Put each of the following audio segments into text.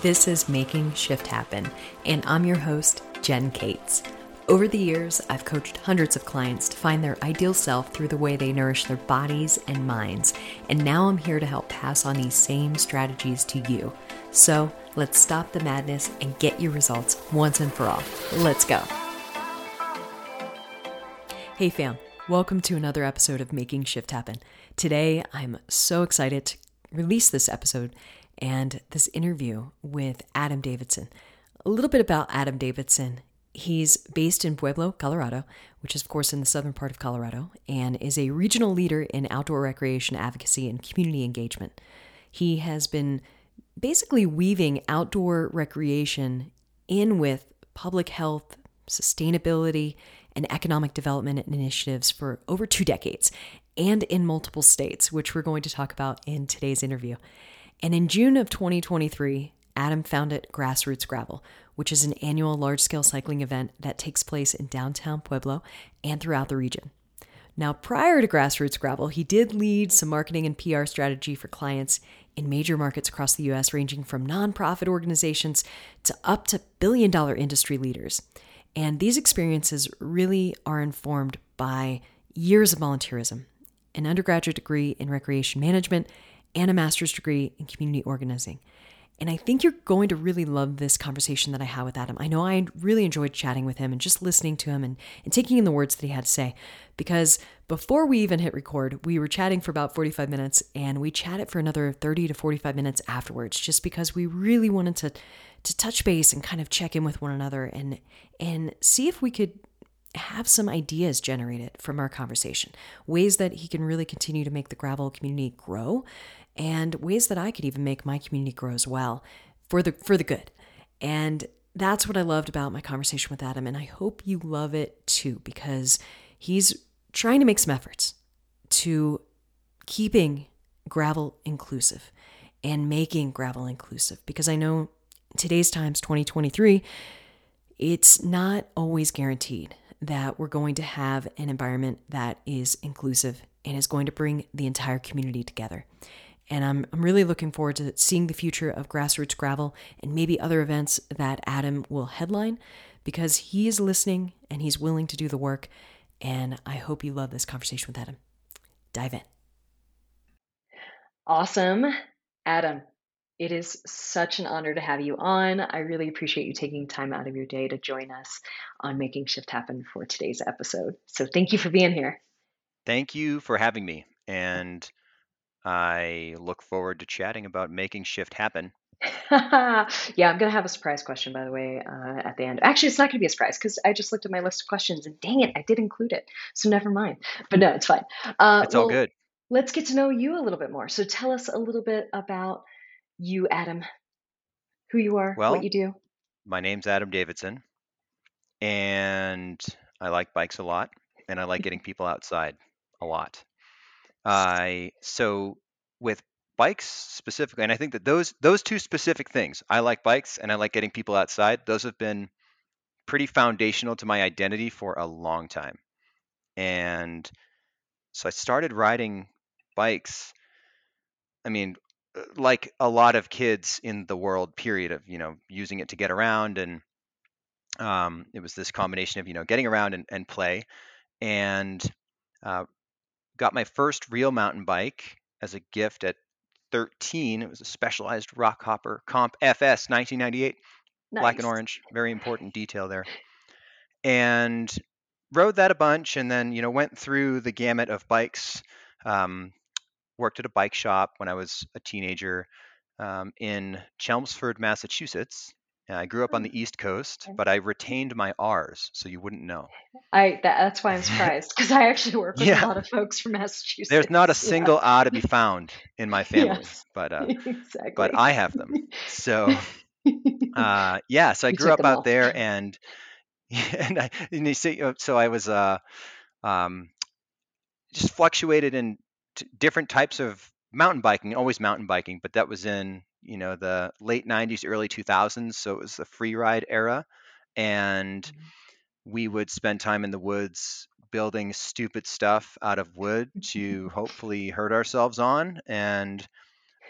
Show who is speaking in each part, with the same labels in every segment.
Speaker 1: This is Making Shift Happen, and I'm your host, Jen Cates. Over the years, I've coached hundreds of clients to find their ideal self through the way they nourish their bodies and minds, and now I'm here to help pass on these same strategies to you. So let's stop the madness and get your results once and for all. Let's go. Hey, fam. Welcome to another episode of Making Shift Happen. Today, I'm so excited to release this episode and this interview with Adam Davidson. A little bit about Adam Davidson. He's based in Pueblo, Colorado, which is, of course, in the southern part of Colorado, and is a regional leader in outdoor recreation advocacy and community engagement. He has been basically weaving outdoor recreation in with public health, sustainability, and economic development initiatives for over two decades and in multiple states, which we're going to talk about in today's interview. And in June of 2023, Adam founded Grassroots Gravel, which is an annual large scale cycling event that takes place in downtown Pueblo and throughout the region. Now, prior to Grassroots Gravel, he did lead some marketing and PR strategy for clients in major markets across the US, ranging from nonprofit organizations to up to billion dollar industry leaders. And these experiences really are informed by years of volunteerism, an undergraduate degree in recreation management, and a master's degree in community organizing. And I think you're going to really love this conversation that I had with Adam. I know I really enjoyed chatting with him and just listening to him and, and taking in the words that he had to say. Because before we even hit record, we were chatting for about 45 minutes and we chatted for another 30 to 45 minutes afterwards, just because we really wanted to to touch base and kind of check in with one another and and see if we could have some ideas generated from our conversation, ways that he can really continue to make the gravel community grow and ways that I could even make my community grow as well for the for the good. And that's what I loved about my conversation with Adam and I hope you love it too because he's trying to make some efforts to keeping gravel inclusive and making gravel inclusive because I know today's times 2023 it's not always guaranteed that we're going to have an environment that is inclusive and is going to bring the entire community together. And I'm, I'm really looking forward to seeing the future of Grassroots Gravel and maybe other events that Adam will headline because he is listening and he's willing to do the work. And I hope you love this conversation with Adam. Dive in.
Speaker 2: Awesome. Adam, it is such an honor to have you on. I really appreciate you taking time out of your day to join us on Making Shift Happen for today's episode. So thank you for being here.
Speaker 3: Thank you for having me. And I look forward to chatting about making shift happen.
Speaker 2: yeah, I'm going to have a surprise question, by the way, uh, at the end. Actually, it's not going to be a surprise because I just looked at my list of questions and dang it, I did include it. So never mind. But no, it's fine.
Speaker 3: Uh, it's well, all good.
Speaker 2: Let's get to know you a little bit more. So tell us a little bit about you, Adam, who you are,
Speaker 3: well,
Speaker 2: what you do.
Speaker 3: My name's Adam Davidson, and I like bikes a lot, and I like getting people outside a lot. I so with bikes specifically, and I think that those those two specific things, I like bikes and I like getting people outside. Those have been pretty foundational to my identity for a long time. And so I started riding bikes. I mean, uh, like a lot of kids in the world, period of you know using it to get around, and um, it was this combination of you know getting around and, and play. And uh, got my first real mountain bike as a gift at 13. It was a specialized Rockhopper Comp FS 1998, nice. black and orange. Very important detail there. And rode that a bunch, and then you know went through the gamut of bikes. Um, worked at a bike shop when I was a teenager um, in Chelmsford, Massachusetts, I grew up on the East Coast, but I retained my R's, so you wouldn't know.
Speaker 2: I that, that's why I'm surprised because I actually work with yeah. a lot of folks from Massachusetts.
Speaker 3: There's not a single yeah. R to be found in my family, yes. but uh, exactly. but I have them. So uh, yeah, so I grew up out all. there, and and I and you see, uh, so I was uh, um, just fluctuated in t- different types of mountain biking, always mountain biking, but that was in you know the late 90s early 2000s so it was the free ride era and mm-hmm. we would spend time in the woods building stupid stuff out of wood to hopefully hurt ourselves on and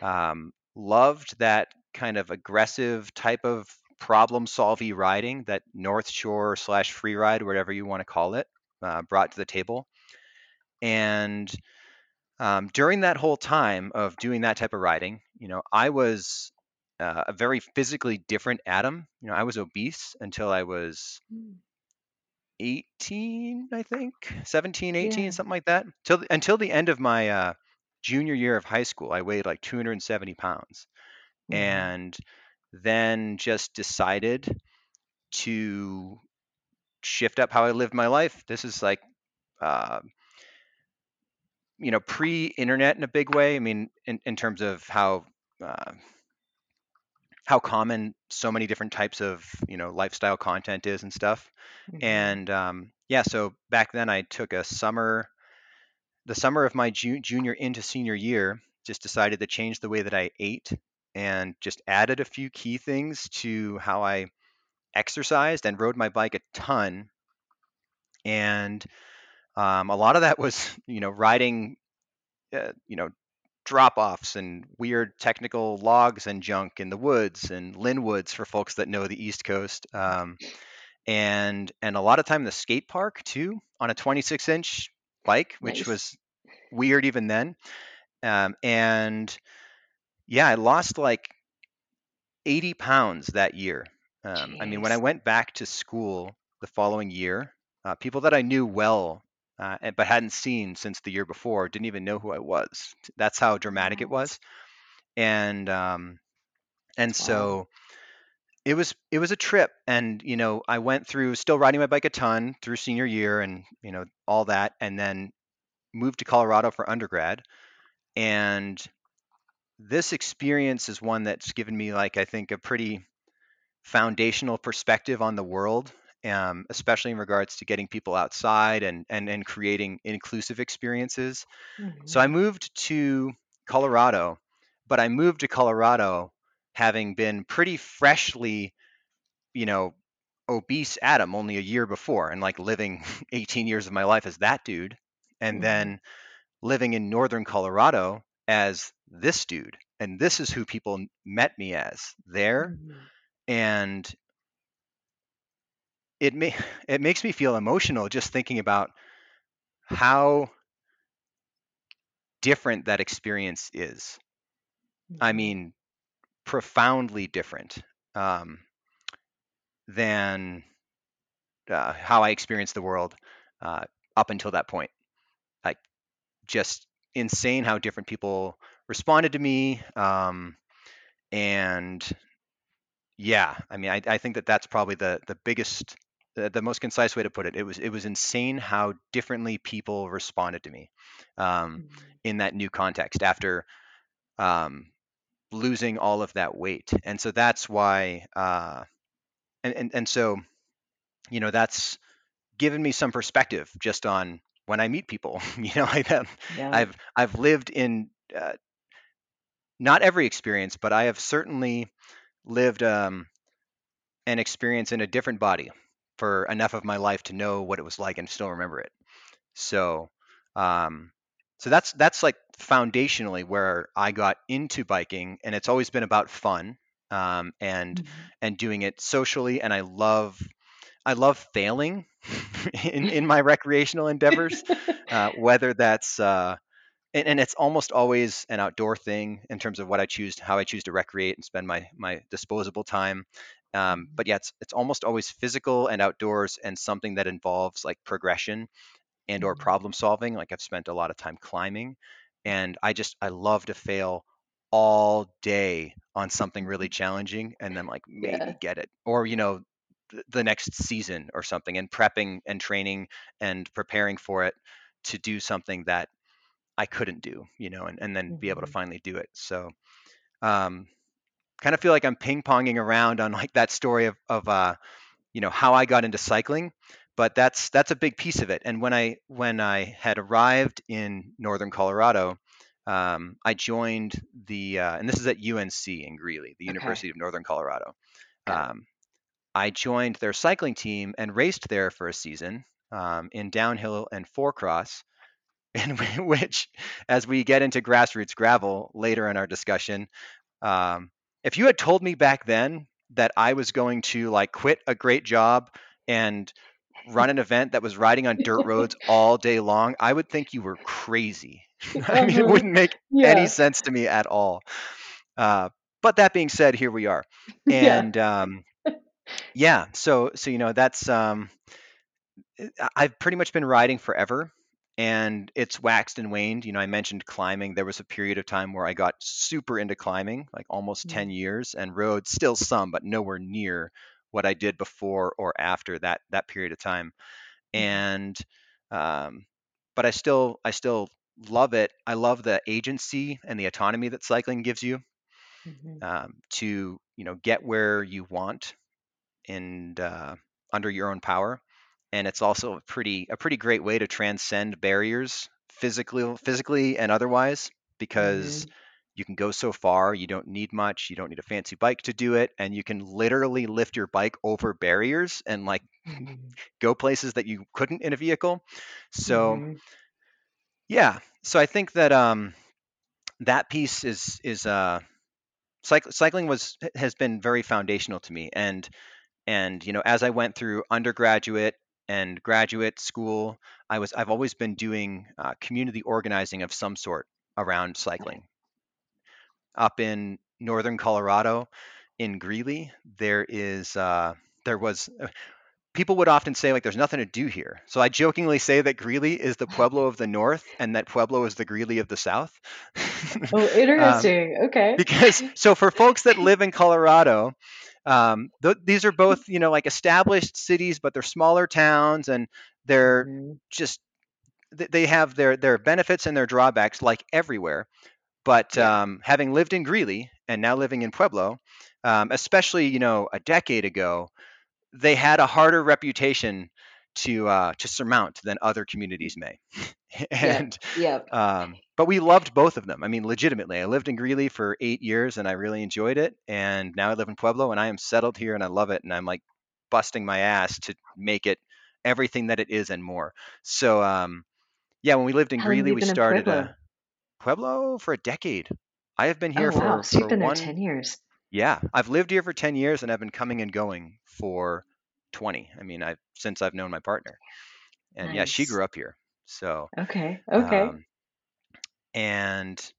Speaker 3: um, loved that kind of aggressive type of problem solving riding that North Shore slash free ride, whatever you want to call it, uh, brought to the table. And um, during that whole time of doing that type of riding, you know, I was uh, a very physically different Adam. You know, I was obese until I was
Speaker 2: Mm.
Speaker 3: 18, I think, 17, 18,
Speaker 2: Yeah.
Speaker 3: something like that. Till until the end of my uh, junior year of high school, I weighed like 270 pounds, and then just decided to shift up how I lived my life. This is like, uh, you know, pre-internet in a big way. I mean, in, in terms of how uh, how common so many different types of you know lifestyle content is and stuff.
Speaker 2: Mhm.
Speaker 3: And um, yeah, so back then I took a summer, the summer of my ju- junior into senior year, just decided to change the way that I ate and just added a few key things to how I exercised and rode my bike a ton. And um, a lot of that was, you know, riding, uh, you know, drop offs and weird technical logs and junk in the woods and Lynn Woods for folks that know the East Coast. Um, and and a lot of time in the skate park too on a 26 inch bike, which
Speaker 2: Nice.
Speaker 3: was weird even then. Um, and yeah, I lost like 80 pounds that year. Um, I mean, when I went back to school the following year, uh, people that I knew well, uh, and- but hadn't seen since the year before, didn't even know who I was. That's how dramatic it was. And um, and
Speaker 2: Wow.
Speaker 3: so it was it was a trip. And you know, I went through still riding my bike a ton through senior year, and you know all that, and then moved to Colorado for undergrad. And this experience is one that's given me like I think a pretty foundational perspective on the world, um, especially in regards to getting people outside and and and creating inclusive experiences. So I moved to Colorado, but I moved to Colorado having been pretty freshly, you know, obese Adam only a year before, and like living 18 years of my life as that dude, and
Speaker 2: Mhm.
Speaker 3: then living in northern Colorado as this dude. And this is who people met me as there
Speaker 2: Mhm.
Speaker 3: and it may it makes me feel emotional just thinking about how different that experience is. I
Speaker 2: Mhm.
Speaker 3: mean, profoundly different um, than uh, how I experienced the world uh, up until that point. Like, just insane how different people responded to me. Um, and yeah, I mean, I, I think that that's probably the the biggest, the, the most concise way to put it. It was it was insane how differently people responded to me um,
Speaker 2: Mhm.
Speaker 3: in that new context after um, losing all of that weight. And so that's why, uh, and, and and so you know, that's given me some perspective just on when I meet people. you know, I have,
Speaker 2: Yeah.
Speaker 3: I've I've lived in uh, not every experience, but I have certainly lived um, an experience in a different body for enough of my life to know what it was like and still remember it. So, um, so that's that's like foundationally where I got into biking, and it's always been about fun um, and
Speaker 2: Mhm.
Speaker 3: and doing it socially. And I love I love failing in in my recreational endeavors, uh, whether that's uh, and, and it's almost always an outdoor thing in terms of what I choose, how I choose to recreate and spend my my disposable time. Um, but yeah, it's it's almost always physical and outdoors, and something that involves like progression and or
Speaker 2: Mhm.
Speaker 3: problem solving. Like I've spent a lot of time climbing, and I just I love to fail all day on something really challenging, and then like
Speaker 2: Yeah.
Speaker 3: maybe get it, or you know th- the next season or something, and prepping and training and preparing for it to do something that I couldn't do, you know, and, and then be able to
Speaker 2: Mhm.
Speaker 3: finally do it. So, um, kind of feel like I'm ping ponging around on like that story of, of, uh, you know, how I got into cycling, but that's, that's a big piece of it. And when I, when I had arrived in Northern Colorado, um, I joined the, uh, and this is at UNC in Greeley, the
Speaker 2: Okay.
Speaker 3: University of Northern Colorado. Um, I joined their cycling team and raced there for a season um, in downhill and four cross in which, as we get into grassroots gravel later in our discussion, um, if you had told me back then that I was going to like quit a great job and run an event that was riding on dirt roads all day long, I would think you were crazy. I mean, it
Speaker 2: Uh-huh.
Speaker 3: wouldn't make
Speaker 2: Yeah.
Speaker 3: any sense to me at all. Uh, but that being said, here we are,
Speaker 2: Yeah.
Speaker 3: and um, yeah, so so you know that's um, I've pretty much been riding forever, and it's waxed and waned. You know, I mentioned climbing. There was a period of time where I got super into climbing, like almost
Speaker 2: Mm.
Speaker 3: 10 years, and rode still some, but nowhere near what I did before or after that that period of time.
Speaker 2: Mhm.
Speaker 3: And um, but I still I still love it. I love the agency and the autonomy that cycling gives you
Speaker 2: Mhm.
Speaker 3: um, to you know get where you want and uh, under your own power. And it's also a pretty a pretty great way to transcend barriers physically physically and otherwise because
Speaker 2: Mhm.
Speaker 3: you can go so far. You don't need much. You don't need a fancy bike to do it, and you can literally lift your bike over barriers and like go places that you couldn't in a vehicle. So
Speaker 2: Mhm.
Speaker 3: yeah, so I think that um, that piece is is uh, cyc- cycling was has been very foundational to me, and and you know as I went through undergraduate and graduate school, I was I've always been doing uh, community organizing of some sort around cycling. Up in northern Colorado, in Greeley, there is uh, there was uh, people would often say like there's nothing to do here. So I jokingly say that Greeley is the Pueblo of the north and that Pueblo is the Greeley of the south.
Speaker 2: Oh,
Speaker 3: um,
Speaker 2: interesting. Okay.
Speaker 3: because so for folks that live in Colorado, um, th- these are both you know like established cities, but they're smaller towns and they're
Speaker 2: Mhm.
Speaker 3: just th- they have their their benefits and their drawbacks like everywhere. But
Speaker 2: Yeah.
Speaker 3: um, having lived in Greeley and now living in Pueblo, um, especially you know a decade ago, they had a harder reputation to uh, to surmount than other communities may. And
Speaker 2: yeah.
Speaker 3: um, but we loved both of them. I mean, legitimately, I lived in Greeley for eight years and I really enjoyed it. And now I live in Pueblo and I am settled here and I love it. And I'm like busting my ass to make it everything that it is and more. So um, yeah, when we lived in
Speaker 2: How
Speaker 3: Greeley, we started
Speaker 2: Pueblo?
Speaker 3: a Pueblo for a decade. I have been
Speaker 2: Oh,
Speaker 3: here
Speaker 2: wow.
Speaker 3: for
Speaker 2: So you've been there 10 years.
Speaker 3: yeah, I've lived here for 10 years and I've been coming and going for 20. I mean, I since I've known my partner. And yeah, she grew up here. So,
Speaker 2: Okay. Okay.
Speaker 3: um, and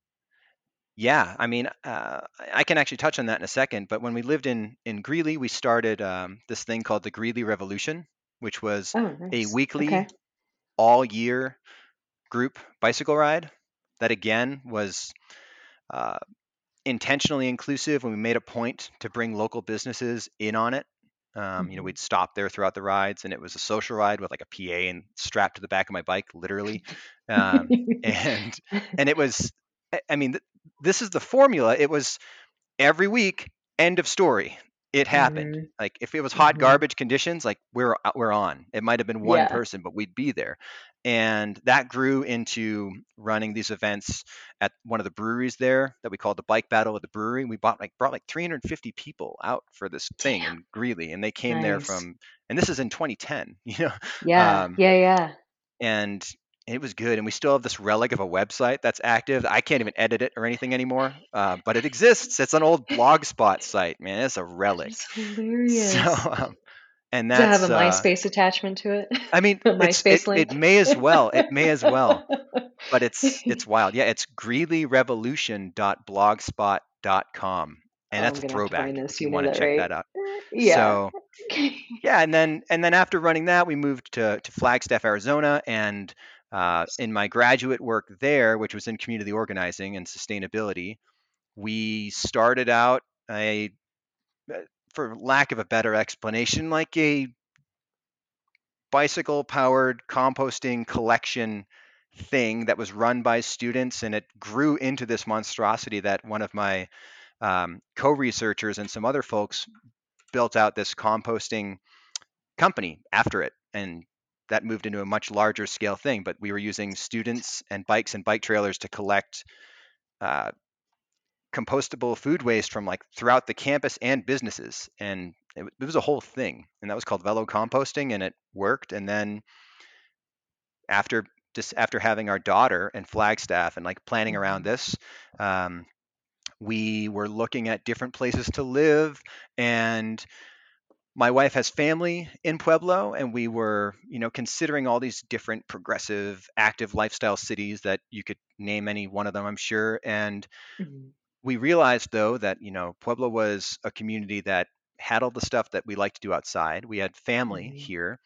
Speaker 3: yeah, I mean, uh, I can actually touch on that in a second. But when we lived in in Greeley, we started um, this thing called the Greeley Revolution, which was
Speaker 2: Oh,
Speaker 3: a weekly,
Speaker 2: Okay.
Speaker 3: all year group bicycle ride. That again was uh, intentionally inclusive and we made a point to bring local businesses in on it. Um, you know,
Speaker 2: Mhm.
Speaker 3: we'd stop there throughout the rides and it was a social ride with like a PA and strapped to the back of my bike, literally. Um, and and it was, I I mean, th- this is the formula. It was every week, end of story. It happened.
Speaker 2: Mhm.
Speaker 3: Like if it was hot
Speaker 2: Mhm.
Speaker 3: garbage conditions, like we're uh, we're on. It might have been one
Speaker 2: Yeah.
Speaker 3: person, but we'd be there. And that grew into running these events at one of the breweries there that we called the bike battle at the brewery. We bought like brought like 350 people out for this thing
Speaker 2: Damn.
Speaker 3: in Greeley, and they came there from. And this is in 2010, you know.
Speaker 2: Yeah.
Speaker 3: Um,
Speaker 2: Yeah. Yeah.
Speaker 3: and it was good. And we still have this relic of a website that's active. I can't even edit it or anything anymore, uh, but it exists. It's an old blogspot site, man. It's a relic.
Speaker 2: That's
Speaker 3: So,
Speaker 2: hilarious.
Speaker 3: um, and
Speaker 2: Does it have
Speaker 3: that's,
Speaker 2: a
Speaker 3: uh,
Speaker 2: MySpace attachment to it?
Speaker 3: I mean, it's
Speaker 2: MySpace
Speaker 3: it, it may as well. It may as well, but it's it's wild. Yeah, it's greeleyrevolution.blogspot.com, and
Speaker 2: Oh,
Speaker 3: that's a
Speaker 2: to
Speaker 3: throwback if
Speaker 2: You
Speaker 3: you want to check
Speaker 2: right?
Speaker 3: that out.
Speaker 2: Yeah.
Speaker 3: So yeah, and then and then after running that, we moved to to Flagstaff, Arizona, and uh, in my graduate work there, which was in community organizing and sustainability, we started out a, uh, for lack of a better explanation, like a bicycle powered composting collection thing that was run by students, and it grew into this monstrosity that one of my um, co-researchers and some other folks built out this composting company after it and that moved into a much larger scale thing but we were using students and bikes and bike trailers to collect uh, compostable food waste from like throughout the campus and businesses and it, it was a whole thing and that was called velo composting and it worked and then after just after having our daughter and flagstaff and like planning around
Speaker 2: Mhm.
Speaker 3: this um, we were looking at different places to live and my wife has family in Pueblo, and we were, you know, considering all these different progressive, active lifestyle cities that you could name any one of them, I'm sure. And mm-hmm. we realized, though, that you know, Pueblo was a community that had all the stuff that we like to do outside. We had family mm-hmm. here,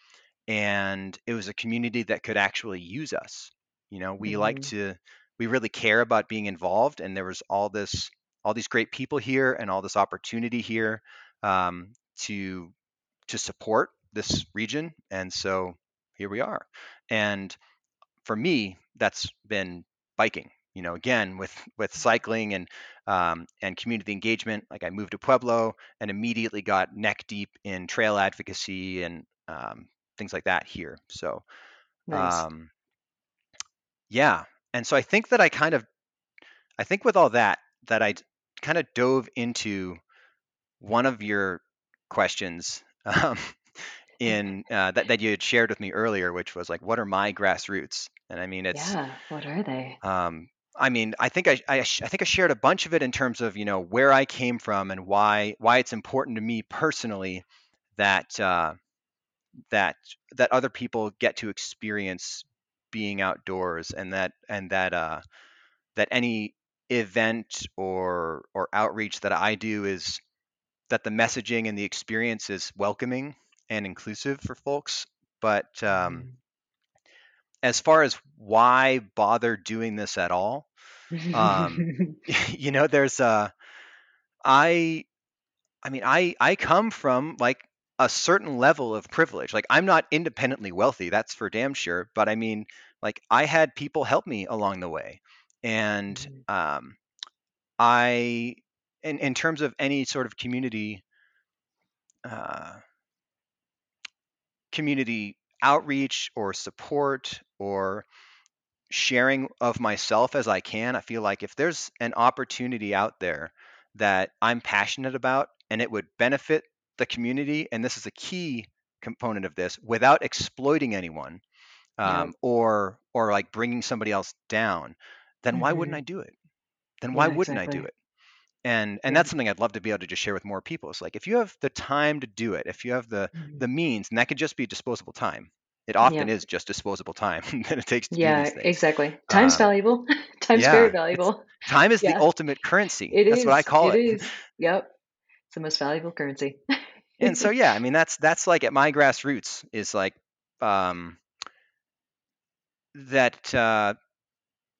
Speaker 3: and it was a community that could actually use us. You know, we mm-hmm. like to, we really care about being involved, and there was all this, all these great people here, and all this opportunity here um, to to support this region. And so here we are. And for me, that's been biking. You know, again with with cycling and um, and community engagement. Like I moved to Pueblo and immediately got neck deep in trail advocacy and um, things like that here. So, nice. um, yeah. And so I think that I kind of, I think with all that, that I kind of dove into one of your questions um, in uh, that that you had shared with me earlier, which was like, what are my grassroots? And I mean, it's
Speaker 2: yeah, what are they?
Speaker 3: Um, I mean, I think I, I, I think I shared a bunch of it in terms of you know where I came from and why why it's important to me personally that uh, that that other people get to experience being outdoors and that and that uh, that any event or or outreach that I do is that the messaging and the experience is welcoming and inclusive for folks. But um, mm. as far as why bother doing this at all, um, you know, there's a, I, I mean, I I come from like a certain level of privilege. Like I'm not independently wealthy, that's for damn sure. But I mean, like I had people help me along the way, and mm. um, I in, in terms of any sort of community uh, community outreach or support or sharing of myself as I can, I feel like if there's an opportunity out there that I'm passionate about and it would benefit the community, and this is a key component of this, without exploiting anyone um, yeah. or or like bringing somebody else down, then mm-hmm. why wouldn't mm-hmm. I do it? Then why yeah, wouldn't exactly. I do it? And and that's something i'd love to be able to just share with more people it's like if you have the time to do it if you have the mm-hmm. the means and that could just be disposable time. It often yeah. is just disposable time that it takes to
Speaker 2: yeah
Speaker 3: do these things.
Speaker 2: exactly. Time's um, valuable. Time's yeah, very valuable.
Speaker 3: time is yeah. the ultimate currency. It that's is, what i call it,
Speaker 2: it. is. Yep. It's the most valuable currency.
Speaker 3: And so yeah i mean that's that's like at my grassroots is like um that uh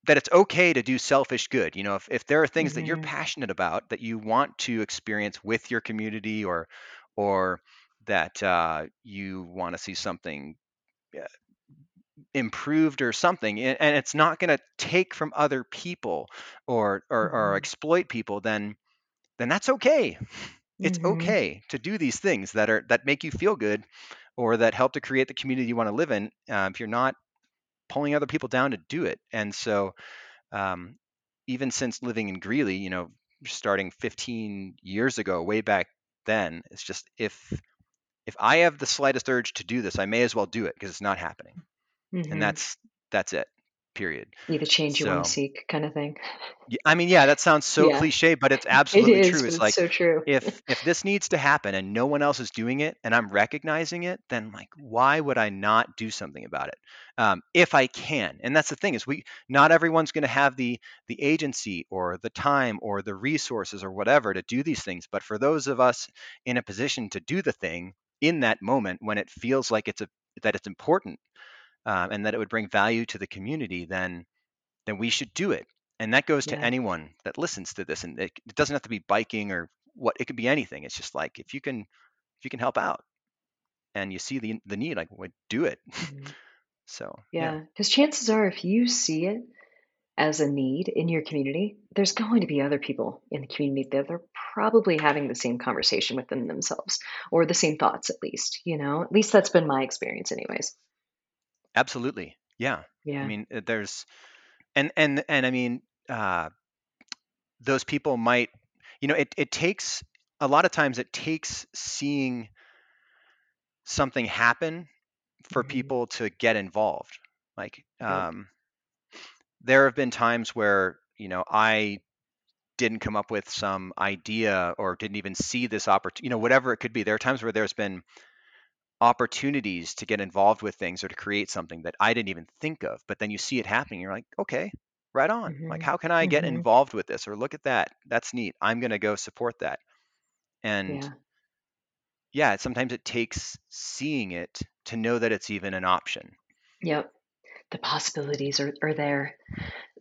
Speaker 3: that it's okay to do selfish good. You know, if, if there are things mm-hmm. that you're mm-hmm. passionate about that you want to experience with your community or or that uh, you want to see something improved or something and it's not going to take from other people or, or mm-hmm. or exploit people then then that's okay it's mm-hmm. okay to do these things that are that make you feel good or that help to create the community you want to live in uh, if you're not pulling other people down to do it. And so, um, even since living in Greeley, you know, starting 15 years ago, way back then, it's just if if I have the slightest urge to do this, I may as well do it because it's not happening, mm-hmm. and that's that's it period.
Speaker 2: Be the change you want to seek, kind of thing.
Speaker 3: I mean, yeah, that sounds so yeah. cliche, but it's absolutely
Speaker 2: it
Speaker 3: is, true.
Speaker 2: It's,
Speaker 3: like
Speaker 2: so true.
Speaker 3: if if this needs to happen and no one else is doing it, and I'm recognizing it, then like, why would I not do something about it? Um, if I can, and that's the thing is, we not everyone's going to have the the agency or the time or the resources or whatever to do these things, but for those of us in a position to do the thing in that moment when it feels like it's a that it's important um, and that it would bring value to the community, then then we should do it. And that goes to anyone that listens to this. And it, it doesn't have to be biking or what it could be anything. It's just like if you can if you can help out and you see the the need, like well, do it. Mm-hmm. so
Speaker 2: yeah, because yeah. chances are, if you see it as a need in your community, there's going to be other people in the community that are probably having the same conversation within themselves or the same thoughts, at least. You know, at least that's been my experience, anyways.
Speaker 3: Absolutely. Yeah.
Speaker 2: Yeah.
Speaker 3: I mean, uh, there's and and and I mean, uh, those people might, you know, it it takes a lot of times it takes seeing something happen for mm-hmm. people to get involved. Like, um, there have been times where you know I didn't come up with some idea or didn't even see this opportunity, you know, whatever it could be. There are times where there's been opportunities to get involved with things or to create something that I didn't even think of, but then you see it happening. You're like, okay, right on. Like,
Speaker 2: Mhm.
Speaker 3: how can I get
Speaker 2: Mhm.
Speaker 3: involved with this? Or look at that. That's neat. I'm going to go support that. And
Speaker 2: Yeah.
Speaker 3: yeah, sometimes it takes seeing it to know that it's even an option.
Speaker 2: Yep. The possibilities are, are there.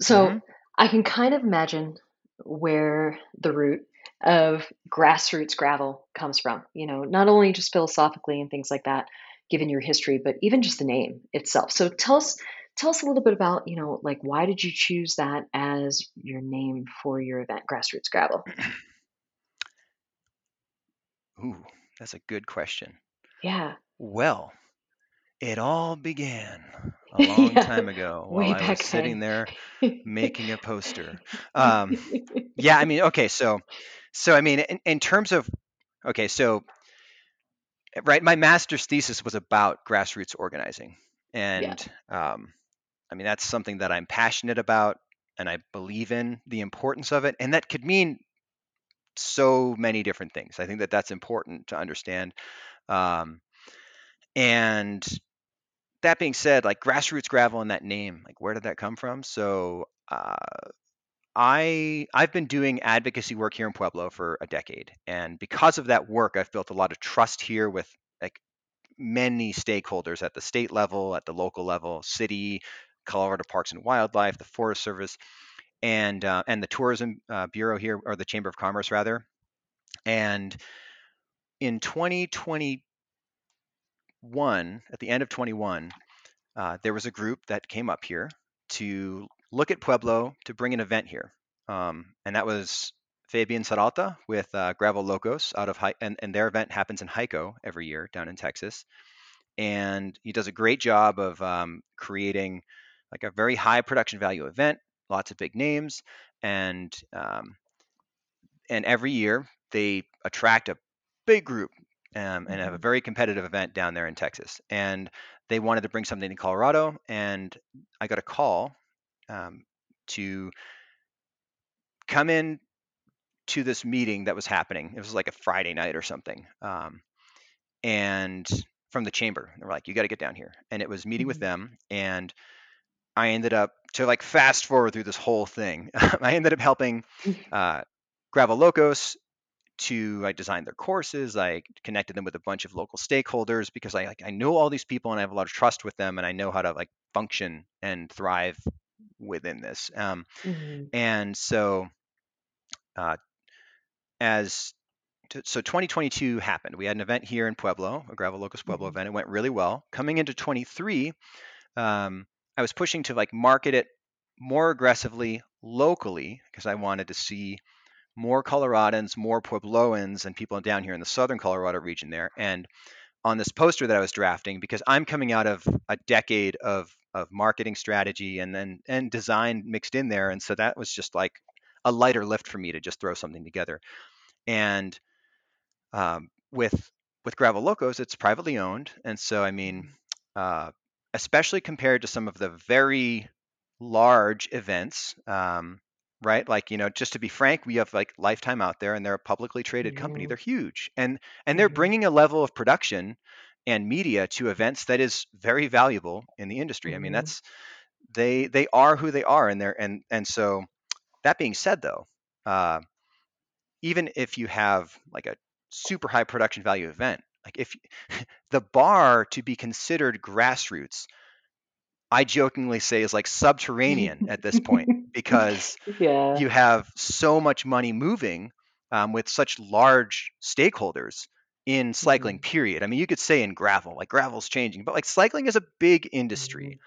Speaker 2: So
Speaker 3: Mhm.
Speaker 2: I can kind of imagine where the root of grassroots gravel comes from. You know, not only just philosophically and things like that, given your history, but even just the name itself. So tell us tell us a little bit about, you know, like why did you choose that as your name for your event, Grassroots Gravel?
Speaker 3: Ooh, that's a good question.
Speaker 2: Yeah.
Speaker 3: Well, it all began a long
Speaker 2: yeah.
Speaker 3: time ago while I was sitting
Speaker 2: then.
Speaker 3: there making a poster. Um, yeah, I mean, okay, so so I mean, in, in terms of okay, so right, my master's thesis was about grassroots organizing,
Speaker 2: yeah.
Speaker 3: and um, I mean, that's something that I'm passionate about, and I believe in the importance of it, and that could mean so many different things. I think that that's important to understand. Um, and that being said, like grassroots gravel in that name, like where did that come from? So uh, I I've been doing advocacy work here in Pueblo for a decade, and because of that work, I've built a lot of trust here with like many stakeholders at the state level, at the local level, city, Colorado Parks and Wildlife, the Forest Service, and uh, and the Tourism uh, Bureau here, or the Chamber of Commerce rather. And in 2021, at the end of 21, uh, there was a group that came up here to look at Pueblo to bring an event here. Um, and that was Fabian Saralta with uh, Gravel Locos out of Hi- and, and their event happens in Hico every year down in Texas. And he does a great job of um, creating like a very high production value event, lots of big names, and um, and every year they attract a big group um, and have a
Speaker 2: Mhm.
Speaker 3: very competitive event down there in Texas. And they wanted to bring something to Colorado, and I got a call um, to come in to this meeting that was happening. It was like a Friday night or something, um, and from the chamber, they were like, "You got to get down here." And it was meeting with
Speaker 2: Mhm.
Speaker 3: them, and I ended up to like fast forward through this whole thing. I ended up helping uh, Gravel Locos to I designed their courses. I connected them with a bunch of local stakeholders because I like I know all these people and I have a lot of trust with them and I know how to like function and thrive within this. Um,
Speaker 2: Mhm.
Speaker 3: and so uh, as t- so 2022 happened. We had an event here in Pueblo, a Gravel Locos Pueblo
Speaker 2: Mhm.
Speaker 3: event. It went really well. Coming into 23, um, I was pushing to like market it more aggressively locally because I wanted to see more Coloradans, more Puebloans, and people down here in the southern Colorado region there. And on this poster that I was drafting, because I'm coming out of a decade of of marketing strategy and then and design mixed in there, and so that was just like a lighter lift for me to just throw something together. And um, with with Gravel Locos, it's privately owned, and so I mean,
Speaker 2: Mhm.
Speaker 3: uh, especially compared to some of the very large events, um, right? Like you know, just to be frank, we have like Lifetime out there, and they're a publicly traded company.
Speaker 2: Mhm.
Speaker 3: They're huge, and and they're
Speaker 2: Mhm.
Speaker 3: bringing a level of production and media to events that is very valuable in the industry. I mean,
Speaker 2: Mhm.
Speaker 3: that's they they are who they are, and they're and and so that being said, though. Uh, even if you have like a super high production value event, like if the bar to be considered grassroots, I jokingly say is like subterranean at this point because
Speaker 2: yeah.
Speaker 3: you have so much money moving um, with such large stakeholders in cycling
Speaker 2: Mhm.
Speaker 3: period i mean you could say in gravel like gravel's changing but like cycling is a big industry
Speaker 2: Mhm.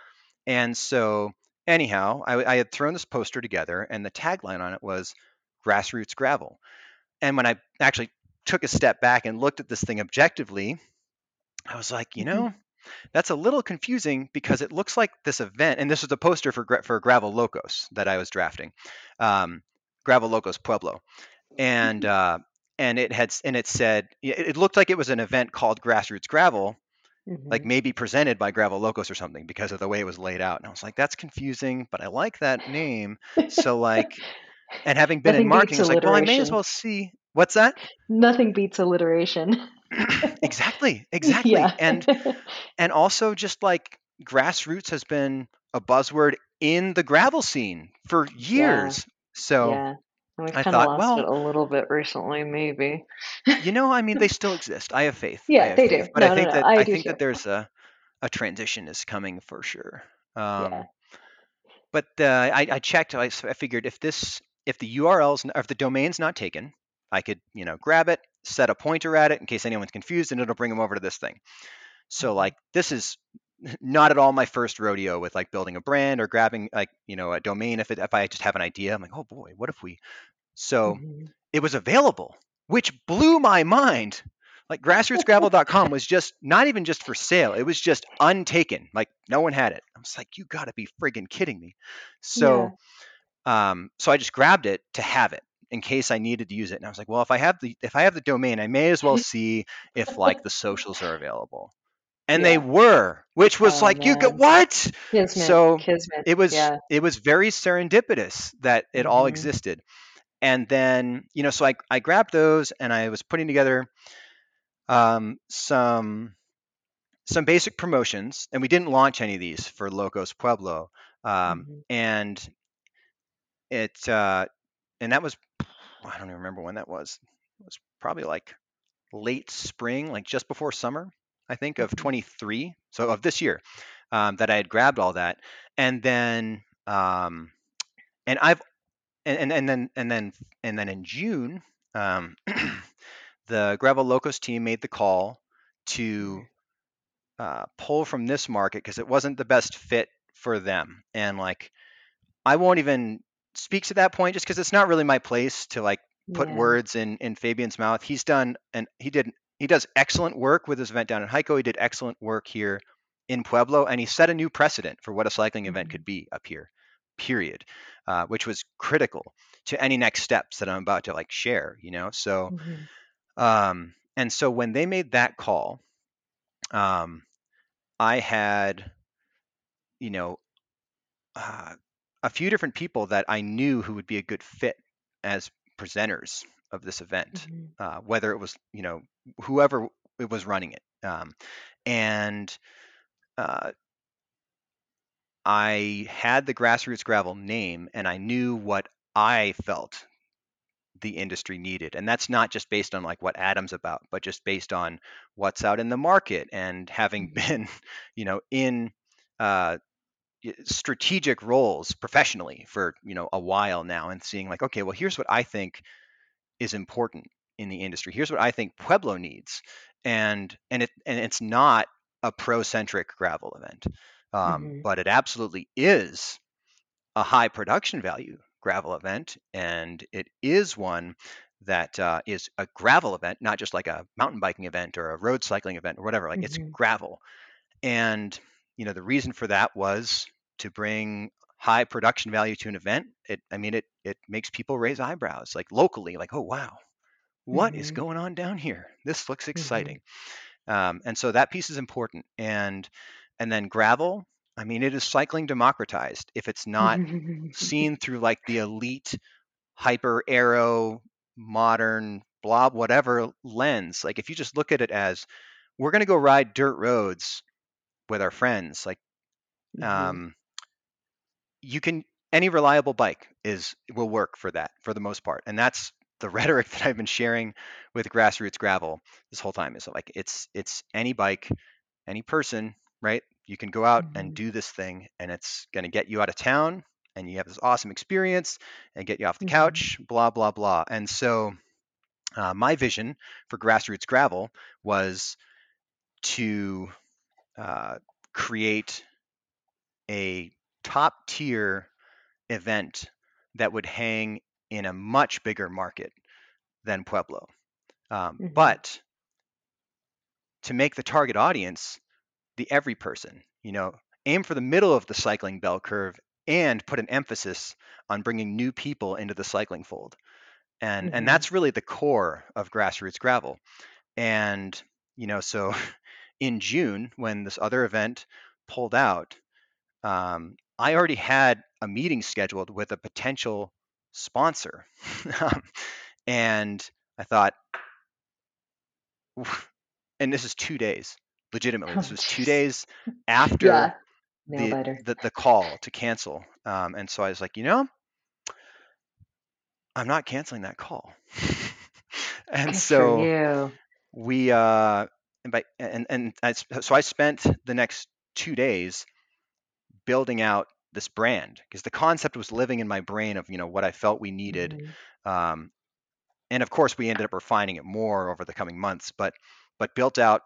Speaker 3: and so anyhow I, I had thrown this poster together and the tagline on it was grassroots gravel and when I actually took a step back and looked at this thing objectively, I was like, you
Speaker 2: Mhm.
Speaker 3: know, that's a little confusing because it looks like this event, and this was a poster for for Gravel Locos that I was drafting, um, Gravel Locos Pueblo, and uh, and it had and it said it looked like it was an event called Grassroots Gravel, like
Speaker 2: Mhm.
Speaker 3: maybe presented by Gravel Locos or something because of the way it was laid out, and I was like, that's confusing, but I like that name, so like and having been in marketing, it's like, well, I may as well see what's that
Speaker 2: Nothing beats alliteration.
Speaker 3: exactly, exactly,
Speaker 2: yeah.
Speaker 3: and and also just like grassroots has been a buzzword in the gravel scene for
Speaker 2: yeah.
Speaker 3: years. So
Speaker 2: Yeah. And we've
Speaker 3: I
Speaker 2: kind of
Speaker 3: thought,
Speaker 2: lost it
Speaker 3: well,
Speaker 2: a little bit recently, maybe.
Speaker 3: you know, I mean, they still exist. I have faith.
Speaker 2: Yeah,
Speaker 3: have
Speaker 2: they
Speaker 3: faith,
Speaker 2: do.
Speaker 3: but I
Speaker 2: No, no,
Speaker 3: think
Speaker 2: no.
Speaker 3: that
Speaker 2: I
Speaker 3: I think
Speaker 2: too.
Speaker 3: that there's a a transition is coming for sure.
Speaker 2: Yeah.
Speaker 3: Um, but uh, I, I checked. I I figured if this, if the URL's, or if the domain's not taken, I could, you know, grab it, set a pointer at it in case anyone's confused, and it'll bring them over to this thing. So
Speaker 2: Mhm.
Speaker 3: like this is not at all my first rodeo with like building a brand or grabbing like you know a domain. If it, if I just have an idea, I'm like, oh boy, what if we? So
Speaker 2: Mhm.
Speaker 3: it was available, which blew my mind. Like grassrootsgravel.com was just not even just for sale; it was just untaken. Like no one had it. I was like, you got to be friggin' kidding me.
Speaker 2: Yeah.
Speaker 3: So um, so I just grabbed it to have it in case I needed to use it. And I was like, well, if I have the if I have the domain, I may as well see if like the socials are available. And they were, which was
Speaker 2: Oh
Speaker 3: like, you got what?
Speaker 2: Kismet.
Speaker 3: So
Speaker 2: Kismet.
Speaker 3: it was
Speaker 2: Yeah.
Speaker 3: it was very serendipitous that it all
Speaker 2: Mhm.
Speaker 3: existed. And then, you know, so I, I grabbed those and I was putting together um, some some basic promotions, and we didn't launch any of these for Locos Pueblo. Um,
Speaker 2: Mhm.
Speaker 3: and it uh, and that was I don't even remember when that was. It was probably like late spring, like just before summer, I think, of
Speaker 2: Mhm.
Speaker 3: 23, so of this year, um, that I had grabbed all that, and then um, and I've and, and and then and then and then in June, um, the Gravel Locos team made the call to uh, pull from this market because it wasn't the best fit for them, and like I won't even speak to that point just because it's not really my place to like put
Speaker 2: Yeah.
Speaker 3: words in in Fabian's mouth. He's done and he did he does excellent work with his event down in Hico. He did excellent work here in Pueblo, and he set a new precedent for what a cycling event
Speaker 2: Mhm.
Speaker 3: could be up here. Period, uh, which was critical to any next steps that I'm about to like share. You know, so
Speaker 2: Mhm.
Speaker 3: um, and so when they made that call, um, I had you know uh, a few different people that I knew who would be a good fit as presenters of this event,
Speaker 2: Mhm.
Speaker 3: uh, whether it was you know whoever it was running it, um, and uh, I had the grassroots gravel name, and I knew what I felt the industry needed, and that's not just based on like what Adam's about, but just based on what's out in the market and having
Speaker 2: Mhm.
Speaker 3: been, you know, in uh, strategic roles professionally for you know a while now and seeing like okay well here's what i think is important in the industry here's what i think pueblo needs and and it and it's not a pro centric gravel event um,
Speaker 2: Mhm.
Speaker 3: but it absolutely is a high production value gravel event and it is one that uh, is a gravel event not just like a mountain biking event or a road cycling event or whatever like it's
Speaker 2: Mhm.
Speaker 3: gravel and you know the reason for that was to bring high production value to an event. It I mean it it makes people raise eyebrows like locally like oh wow what is
Speaker 2: Mhm.
Speaker 3: going on down here this looks
Speaker 2: Mhm.
Speaker 3: exciting um, and so that piece is important and and then gravel I mean it is cycling democratized if it's not seen through like the elite hyper aero modern blob whatever lens like if you just look at it as we're going to go ride dirt roads with our friends like
Speaker 2: Mhm.
Speaker 3: um, you can any reliable bike is will work for that for the most part and that's the rhetoric that i've been sharing with grassroots gravel this whole time is like it's it's any bike any person right you can go out and
Speaker 2: Mhm.
Speaker 3: do this thing and it's going to get you out of town and you have this awesome experience and get you off the
Speaker 2: Mhm.
Speaker 3: couch blah blah blah and so uh, my vision for grassroots gravel was to uh, create a top tier event that would hang in a much bigger market than Pueblo. Um,
Speaker 2: Mhm.
Speaker 3: but to make the target audience the every person, you know, aim for the middle of the cycling bell curve and put an emphasis on bringing new people into the cycling fold. And and
Speaker 2: Mhm.
Speaker 3: that's really the core of grassroots gravel. And you know, so in June when this other event pulled out, um, I already had a meeting scheduled with a potential sponsor. and I thought, and this is two days, legitimately. This
Speaker 2: Oh,
Speaker 3: was two days after
Speaker 2: Yeah.
Speaker 3: The, the the call to cancel. Um, and so I was like, you know, I'm not canceling that call. and
Speaker 2: Good
Speaker 3: so we uh and by and and I, so I spent the next two days building out this brand because the concept was living in my brain of you know what I felt we needed
Speaker 2: Mhm.
Speaker 3: um, and of course we ended up refining it more over the coming months but but built out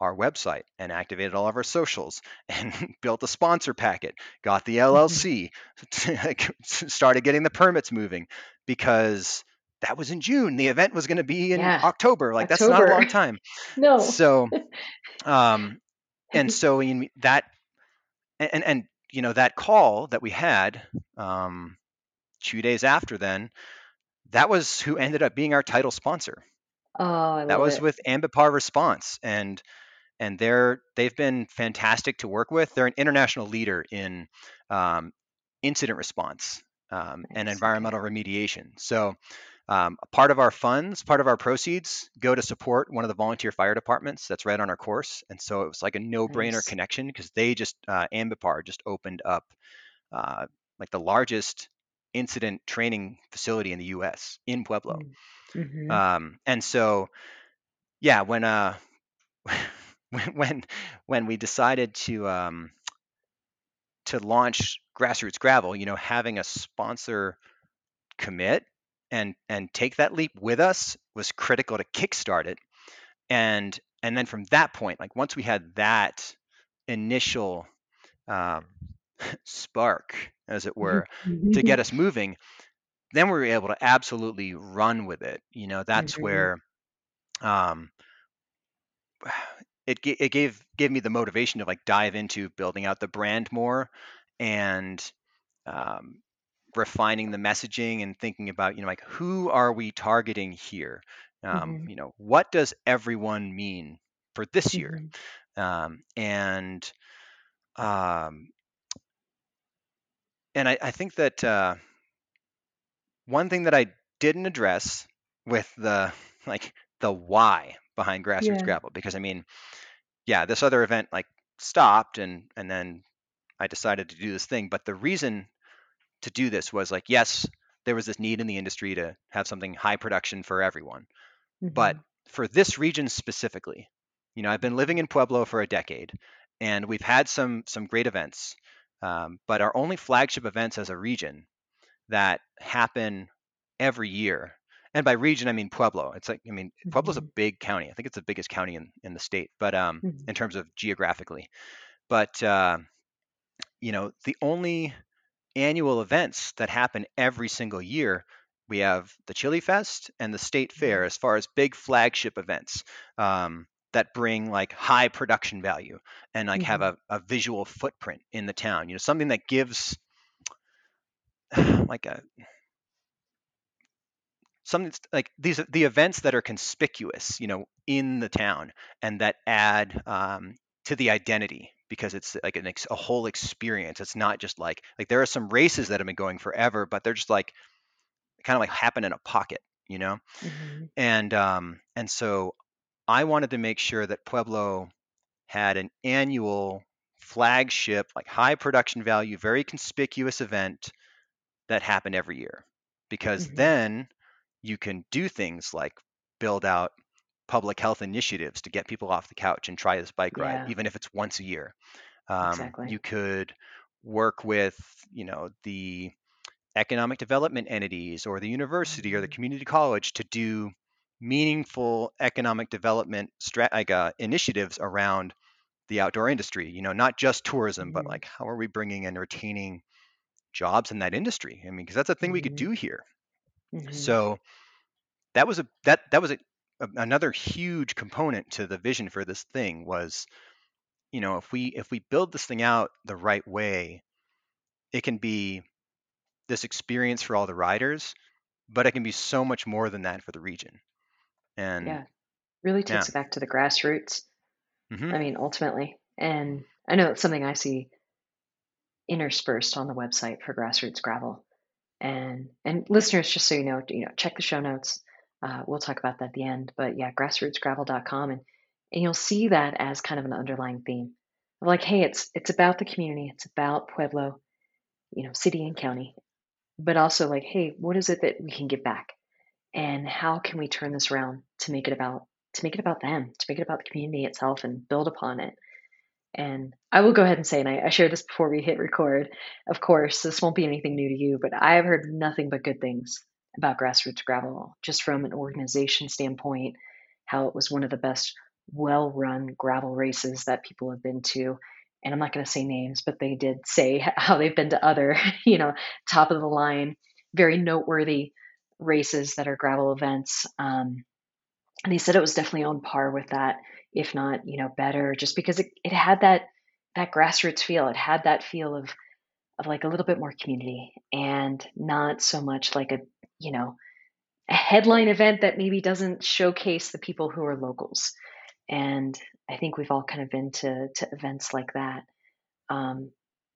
Speaker 3: our website and activated all of our socials and built a sponsor packet got the
Speaker 2: Mhm.
Speaker 3: llc started getting the permits moving because that was in june the event was going to be in
Speaker 2: Yeah.
Speaker 3: october like that's not a long time
Speaker 2: No.
Speaker 3: so um and so in that and, and you know that call that we had um two days after then that was who ended up being our title sponsor.
Speaker 2: Oh, I
Speaker 3: that was
Speaker 2: it.
Speaker 3: with ambipar response and and they're they've been fantastic to work with. They're an international leader in um, incident response um, and environmental remediation. So um, a part of our funds part of our proceeds go to support one of the volunteer fire departments that's right on our course and so it was like a no-brainer
Speaker 2: Nice.
Speaker 3: connection because they just uh, ambipar just opened up uh, like the largest incident training facility in the us in pueblo
Speaker 2: Mm-hmm.
Speaker 3: um, and so yeah when uh when when when we decided to um to launch grassroots gravel you know having a sponsor commit and and take that leap with us was critical to kickstart it. And and then from that point like once we had that initial um, spark as it were to get us moving then we were able to absolutely run with it. You know that's where um it it gave gave me the motivation to like dive into building out the brand more and um, refining the messaging and thinking about you know like who are we targeting here um,
Speaker 2: Mhm.
Speaker 3: you know what does everyone mean for this year
Speaker 2: Mhm.
Speaker 3: um, and um, and I, I think that uh, one thing that I didn't address with the like the why behind grassroots
Speaker 2: Yeah.
Speaker 3: gravel because I mean yeah this other event like stopped and and then I decided to do this thing. But the reason to do this was like, yes, there was this need in the industry to have something high production for everyone. But
Speaker 2: Mhm.
Speaker 3: for this region specifically, you know, I've been living in Pueblo for a decade and we've had some some great events. Um, but our only flagship events as a region that happen every year, and by region I mean Pueblo. It's like I mean Pueblo's a
Speaker 2: Mhm.
Speaker 3: big county. I think it's the biggest county in, in the state, but um,
Speaker 2: Mhm.
Speaker 3: in terms of geographically. But uh, you know, the only annual events that happen every single year. We have the Chili Fest and the State Fair as far as big flagship events um, that bring like high production value and like have
Speaker 2: Mhm.
Speaker 3: a, a visual footprint in the town. You know, something that gives like a something like these the events that are conspicuous, you know, in the town and that add um, to the identity because it's like an ex- a whole experience. It's not just like like there are some races that have been going forever, but they're just like kind of like happen in a pocket, you know?
Speaker 2: Mhm.
Speaker 3: And um, and so I wanted to make sure that Pueblo had an annual flagship, like high production value, very conspicuous event that happened every year. Because
Speaker 2: Mhm.
Speaker 3: then you can do things like build out public health initiatives to get people off the couch and try this bike ride,
Speaker 2: Yeah.
Speaker 3: even if it's once a year. Um,
Speaker 2: Exactly.
Speaker 3: you could work with, you know, the economic development entities or the university or the
Speaker 2: Mhm.
Speaker 3: community college to do meaningful economic development strat- like uh, initiatives around the outdoor industry you know not just tourism but
Speaker 2: Mhm.
Speaker 3: like how are we bringing and retaining jobs in that industry i mean because that's a thing we could
Speaker 2: Mhm.
Speaker 3: do here
Speaker 2: Mhm.
Speaker 3: so that was a that that was a, another huge component to the vision for this thing was you know if we if we build this thing out the right way it can be this experience for all the riders but it can be so much more than that for the region. And
Speaker 2: Yeah. Really
Speaker 3: yeah,
Speaker 2: takes it back to the grassroots.
Speaker 3: hmm
Speaker 2: I mean, ultimately. And I know it's something I see interspersed on the website for grassroots gravel. And and listeners, just so you know, you know, check the show notes. Uh, we'll talk about that at the end. But yeah, grassrootsgravel.com, and and you'll see that as kind of an underlying theme. Like, hey, it's it's about the community, it's about Pueblo, you know, city and county, but also like, hey, what is it that we can give back, and how can we turn this around to make it about to make it about them, to make it about the community itself, and build upon it. And I will go ahead and say, and I, I shared this before we hit record, of course, this won't be anything new to you, but I have heard nothing but good things about grassroots gravel, just from an organization standpoint, how it was one of the best well run gravel races that people have been to. And I'm not going to say names, but they did say how they've been to other, you know, top of the line, very noteworthy races that are gravel events. Um, and they said it was definitely on par with that if not you know better just because it, it had that that grassroots feel it had that feel of of like a little bit more community and not so much like a you know a headline event that maybe doesn't showcase the people who are locals and i think we've all kind of been to to events like that um,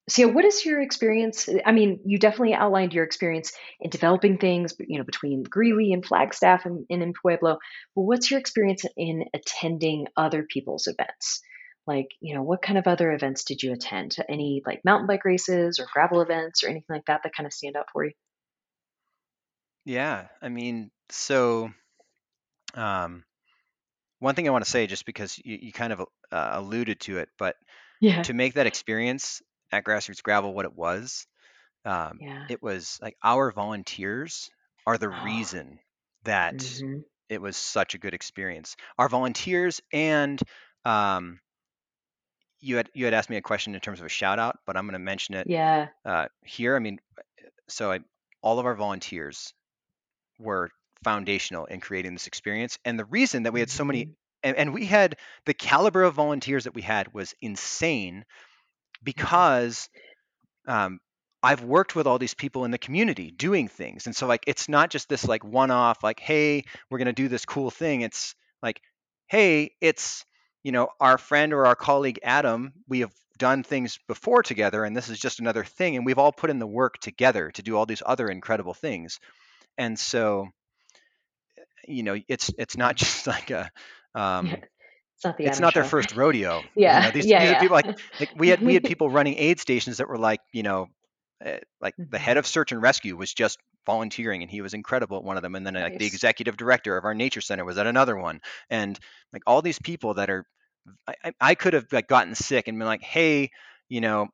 Speaker 2: so yeah, what is your experience? I mean, you definitely outlined your experience in developing things, you know, between Greeley and Flagstaff and, and in Pueblo. But what's your experience in attending other people's events? Like, you know, what kind of other events did you attend? Any like mountain bike races or gravel events or anything like that that kind of stand out for you?
Speaker 3: Yeah, I mean, so um, one thing I want to say, just because you, you kind of uh, alluded to it, but
Speaker 2: Yeah,
Speaker 3: to make that experience at Grassroots Gravel what it was, um,
Speaker 2: yeah.
Speaker 3: it was like our volunteers are the
Speaker 2: Oh,
Speaker 3: reason that
Speaker 2: hmm
Speaker 3: it was such a good experience. Our volunteers and um, you had you had asked me a question in terms of a shout out, but I'm going to mention it
Speaker 2: Yeah.
Speaker 3: uh, here. I mean, so I, all of our volunteers were foundational in creating this experience, and the reason that we had so many
Speaker 2: hmm
Speaker 3: and, and we had the caliber of volunteers that we had was insane
Speaker 2: hmm
Speaker 3: because um, I've worked with all these people in the community doing things. And so like it's not just this like one off like hey, we're going to do this cool thing. It's like hey, it's you know, our friend or our colleague Adam, we have done things before together and this is just another thing and we've all put in the work together to do all these other incredible things. And so, you know, it's it's not just like a um
Speaker 2: It's not the
Speaker 3: it's not their first rodeo. You know,
Speaker 2: Yeah.
Speaker 3: these these are people like like we had we had people running aid stations that were like, you know, uh, like the head
Speaker 2: hmm
Speaker 3: of search and rescue was just volunteering and he was incredible at one of them and then like the executive director of our nature center was at another one and like all these people that are I, I I could have like gotten sick and been like hey you know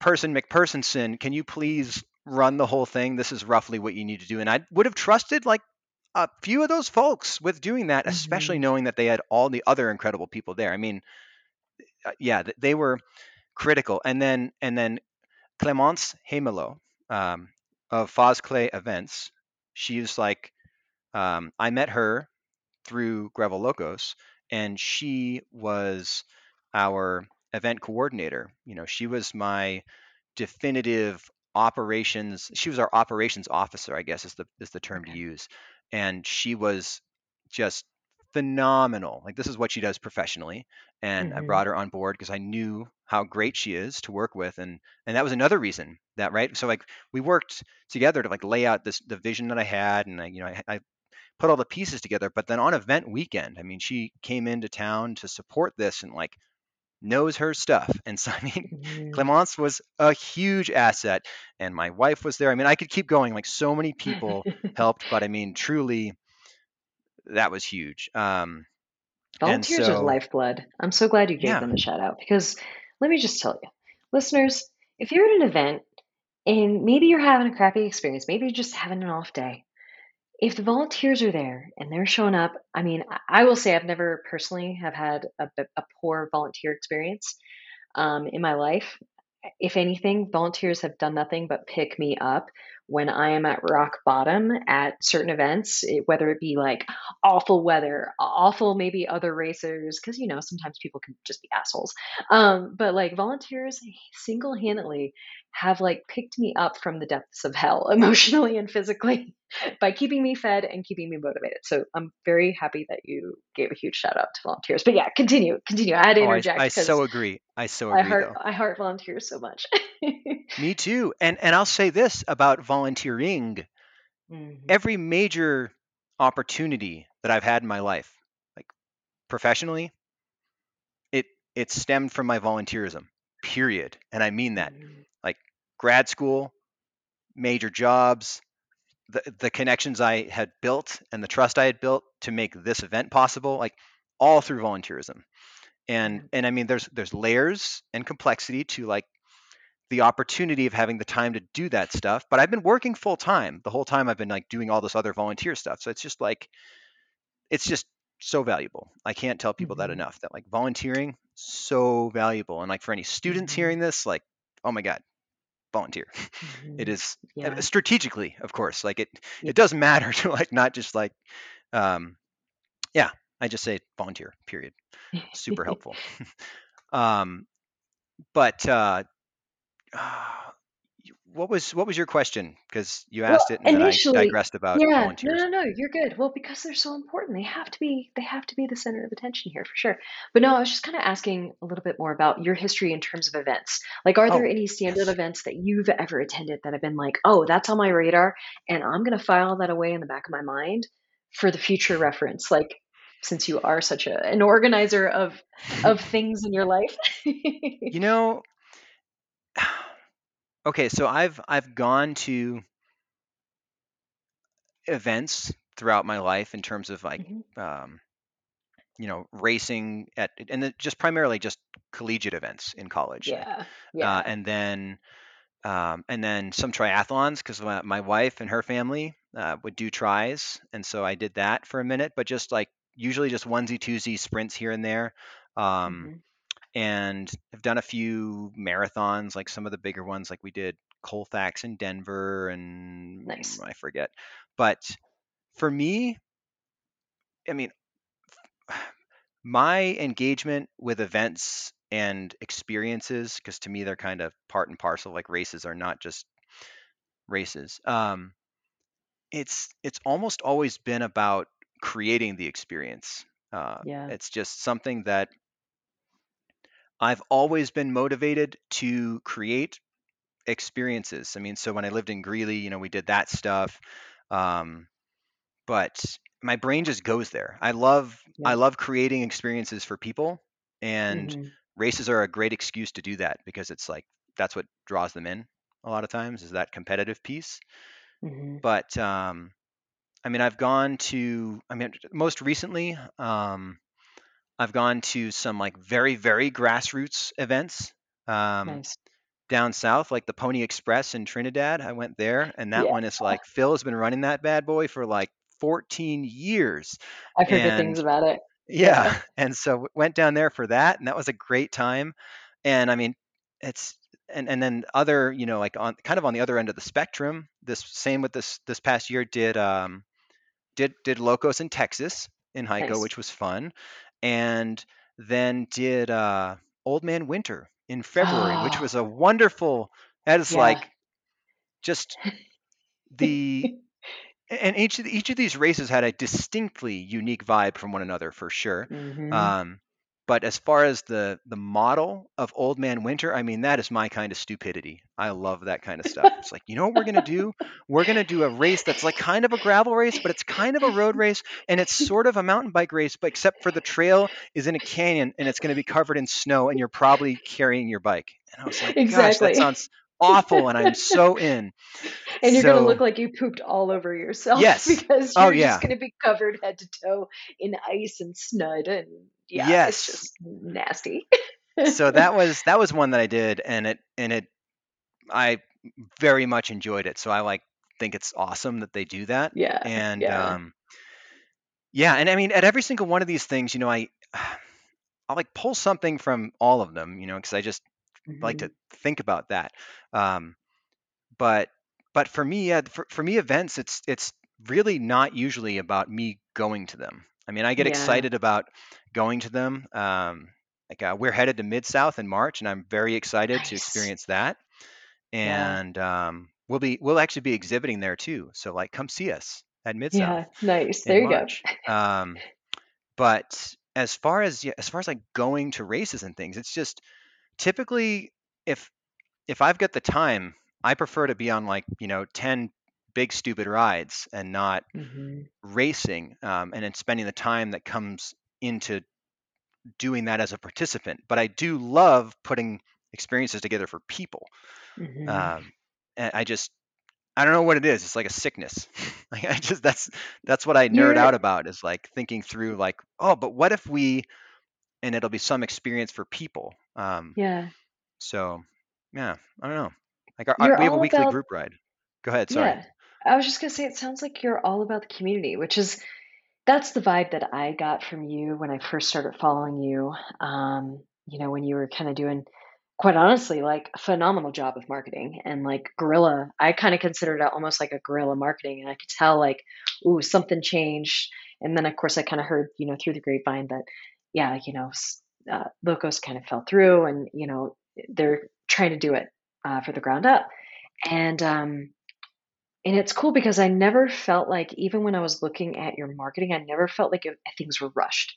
Speaker 3: person mcpersonson can you please run the whole thing this is roughly what you need to do and i would have trusted like a few of those folks with doing that especially
Speaker 2: hmm
Speaker 3: knowing that they had all the other incredible people there i mean uh, yeah, they were critical. And then and then Clemence Hemelo um, of Foz Clay Events, she's like um, I met her through Gravel Locos, and she was our event coordinator. You know, she was my definitive operations. She was our operations officer, I guess is the is the term to use, and she was just phenomenal. Like this is what she does professionally, and I
Speaker 2: hmm
Speaker 3: brought her on board because I knew how great she is to work with, and and that was another reason that right. So like we worked together to like lay out this the vision that I had, and I you know I, I put all the pieces together. But then on event weekend, I mean, she came into town to support this and like knows her stuff. And so, I mean,
Speaker 2: hmm
Speaker 3: Clemence was a huge asset, and my wife was there. I mean, I could keep going. Like, so many people helped, but I mean, truly, that was huge. Um,
Speaker 2: Volunteers are lifeblood. I'm so glad you gave
Speaker 3: yeah,
Speaker 2: them a shout out because let me just tell you, listeners, if you're at an event and maybe you're having a crappy experience, maybe you're just having an off day, if the volunteers are there and they're showing up, I mean, I will say I've never personally have had a, a poor volunteer experience um, in my life. If anything, volunteers have done nothing but pick me up when I am at rock bottom at certain events, it, whether it be like awful weather, awful maybe other racers, because you know sometimes people can just be assholes. Um, but like volunteers single handedly have like picked me up from the depths of hell emotionally and physically by keeping me fed and keeping me motivated. So I'm very happy that you gave a huge shout out to volunteers. But yeah, continue, continue. I had to
Speaker 3: oh, I,
Speaker 2: interject
Speaker 3: I
Speaker 2: because
Speaker 3: so agree. I so
Speaker 2: I
Speaker 3: agree,
Speaker 2: heart
Speaker 3: though.
Speaker 2: I heart volunteers so much.
Speaker 3: Me too. And and I'll say this about volunteering.
Speaker 2: Mhm.
Speaker 3: Every major opportunity that I've had in my life, like professionally, it it stemmed from my volunteerism. Period. And I mean that.
Speaker 2: Mhm.
Speaker 3: Like grad school, major jobs, the the connections I had built and the trust I had built to make this event possible, like all through volunteerism. And
Speaker 2: Yeah.
Speaker 3: and I mean there's there's layers and complexity to like the opportunity of having the time to do that stuff. But I've been working full time the whole time I've been like doing all this other volunteer stuff. So it's just like it's just so valuable. I can't tell people that
Speaker 2: Mhm.
Speaker 3: enough that like volunteering so valuable. And like for any students
Speaker 2: Mhm.
Speaker 3: hearing this, like oh my god, volunteer. It
Speaker 2: Mhm.
Speaker 3: is uh,
Speaker 2: Yeah.
Speaker 3: strategically, of course. Like it
Speaker 2: Yeah.
Speaker 3: it does matter to like not just like um yeah, I just say volunteer, period. Super helpful. um but uh Ah, what was what was your question? Because you
Speaker 2: Well,
Speaker 3: asked it and then I
Speaker 2: initially,
Speaker 3: digressed about
Speaker 2: yeah, no,
Speaker 3: volunteers.
Speaker 2: no, no, you're good. Well, because they're so important, they have to be they have to be the center of attention here for sure. But no, I was just kind of asking a little bit more about your history in terms of events. Like, are there
Speaker 3: Oh,
Speaker 2: any stand-up
Speaker 3: yes.
Speaker 2: events that you've ever attended that have been like, oh, that's on my radar, and I'm gonna file that away in the back of my mind for the future reference? Like, since you are such a an organizer of of things in your life.
Speaker 3: You know, okay, so I've I've gone to events throughout my life in terms of like
Speaker 2: Mhm.
Speaker 3: um, you know, racing at and it just primarily just collegiate events in college.
Speaker 2: Yeah,
Speaker 3: uh,
Speaker 2: yeah,
Speaker 3: and then um, and then some triathlons because my, my wife and her family uh, would do tries, and so I did that for a minute. But just like usually just onesie twosie sprints here and there, um,
Speaker 2: hmm
Speaker 3: and I've done a few marathons, like some of the bigger ones, like we did Colfax in Denver, and
Speaker 2: nice.
Speaker 3: I forget. But for me, I mean, my engagement with events and experiences, because to me they're kind of part and parcel, like races are not just races. Um, it's it's almost always been about creating the experience. Uh,
Speaker 2: Yeah,
Speaker 3: it's just something that I've always been motivated to create experiences. I mean, so when I lived in Greeley, you know, we did that stuff. Um, but my brain just goes there. I love I love creating experiences for people, and
Speaker 2: hmm
Speaker 3: races are a great excuse to do that because it's like that's what draws them in a lot of times is that competitive piece.
Speaker 2: hmm
Speaker 3: But um, I mean, I've gone to I mean, most recently, um, I've gone to some like very very grassroots events. Um,
Speaker 2: Nice.
Speaker 3: down south, like the Pony Express in Trinidad. I went there, and that
Speaker 2: Yeah,
Speaker 3: one is like Phil has been running that bad boy for like 14 years.
Speaker 2: I've heard good things about it.
Speaker 3: yeah,
Speaker 2: Yeah.
Speaker 3: and so went down there for that, and that was a great time. And I mean, it's and and then other, you know, like on kind of on the other end of the spectrum. This same with this this past year did um did did Locos in Texas in Hico,
Speaker 2: Nice.
Speaker 3: which was fun, and then did uh Old Man Winter in February, which
Speaker 2: Oh,
Speaker 3: was a wonderful. That is
Speaker 2: yeah.
Speaker 3: like just the and each of the, each of these races had a distinctly unique vibe from one another for sure.
Speaker 2: hmm
Speaker 3: Um, but as far as the the model of Old Man Winter, I mean that is my kind of stupidity. I love that kind of stuff. It's like you know what we're gonna do? We're gonna do a race that's like kind of a gravel race, but it's kind of a road race, and it's sort of a mountain bike race, but except for the trail is in a canyon and it's gonna be covered in snow, and you're probably carrying your bike. And I was like, gosh, that sounds awful, and I'm so in.
Speaker 2: And you're gonna look like you pooped all over yourself
Speaker 3: yes,
Speaker 2: because
Speaker 3: oh
Speaker 2: you're just
Speaker 3: yeah,
Speaker 2: gonna be covered head to toe in ice and snud and yeah, it's
Speaker 3: yes.
Speaker 2: just nasty.
Speaker 3: so that was that was one that I did, and it and it I very much enjoyed it. So I like think it's awesome that they do that,
Speaker 2: Yeah,
Speaker 3: and
Speaker 2: yeah.
Speaker 3: um, yeah, and I mean at every single one of these things, you know, I I like pull something from all of them, you know, because I just like
Speaker 2: hmm
Speaker 3: to think about that. Um, but but for me, yeah, for, for me, events, it's it's really not usually about me going to them. I mean, I get
Speaker 2: Yeah,
Speaker 3: excited about going to them. Um, like uh, we're headed to Mid South in March, and I'm very excited to experience that.
Speaker 2: Yeah,
Speaker 3: And um, we'll be we'll actually be exhibiting there too. So like, come see us at Mid South
Speaker 2: yeah, nice. There you go.
Speaker 3: Um, but as far as yeah, as far as like going to races and things, it's just typically if if I've got the time, I prefer to be on like you know ten big stupid rides and not
Speaker 2: hmm
Speaker 3: racing, um, and then spending the time that comes into doing that as a participant. But I do love putting experiences together for people.
Speaker 2: hmm
Speaker 3: Um, and I just I don't know what it is. It's like a sickness. like I just that's that's what I nerd
Speaker 2: You're
Speaker 3: out about is like thinking through like, oh, but what if we and it'll be some experience for people. Um,
Speaker 2: yeah.
Speaker 3: so yeah, I don't know. Like our, our, we have a weekly
Speaker 2: about
Speaker 3: group ride. Go ahead. Sorry.
Speaker 2: yeah. I was just gonna say it sounds like you're all about the community, which is that's the vibe that I got from you when I first started following you. Um, you know, when you were kind of doing quite honestly like a phenomenal job of marketing and like guerrilla i kind of considered it almost like a guerrilla marketing and i could tell like ooh something changed and then of course i kind of heard you know through the grapevine that yeah you know uh, locos kind of fell through and you know they're trying to do it uh, for the ground up and um and it's cool because i never felt like even when i was looking at your marketing i never felt like it, things were rushed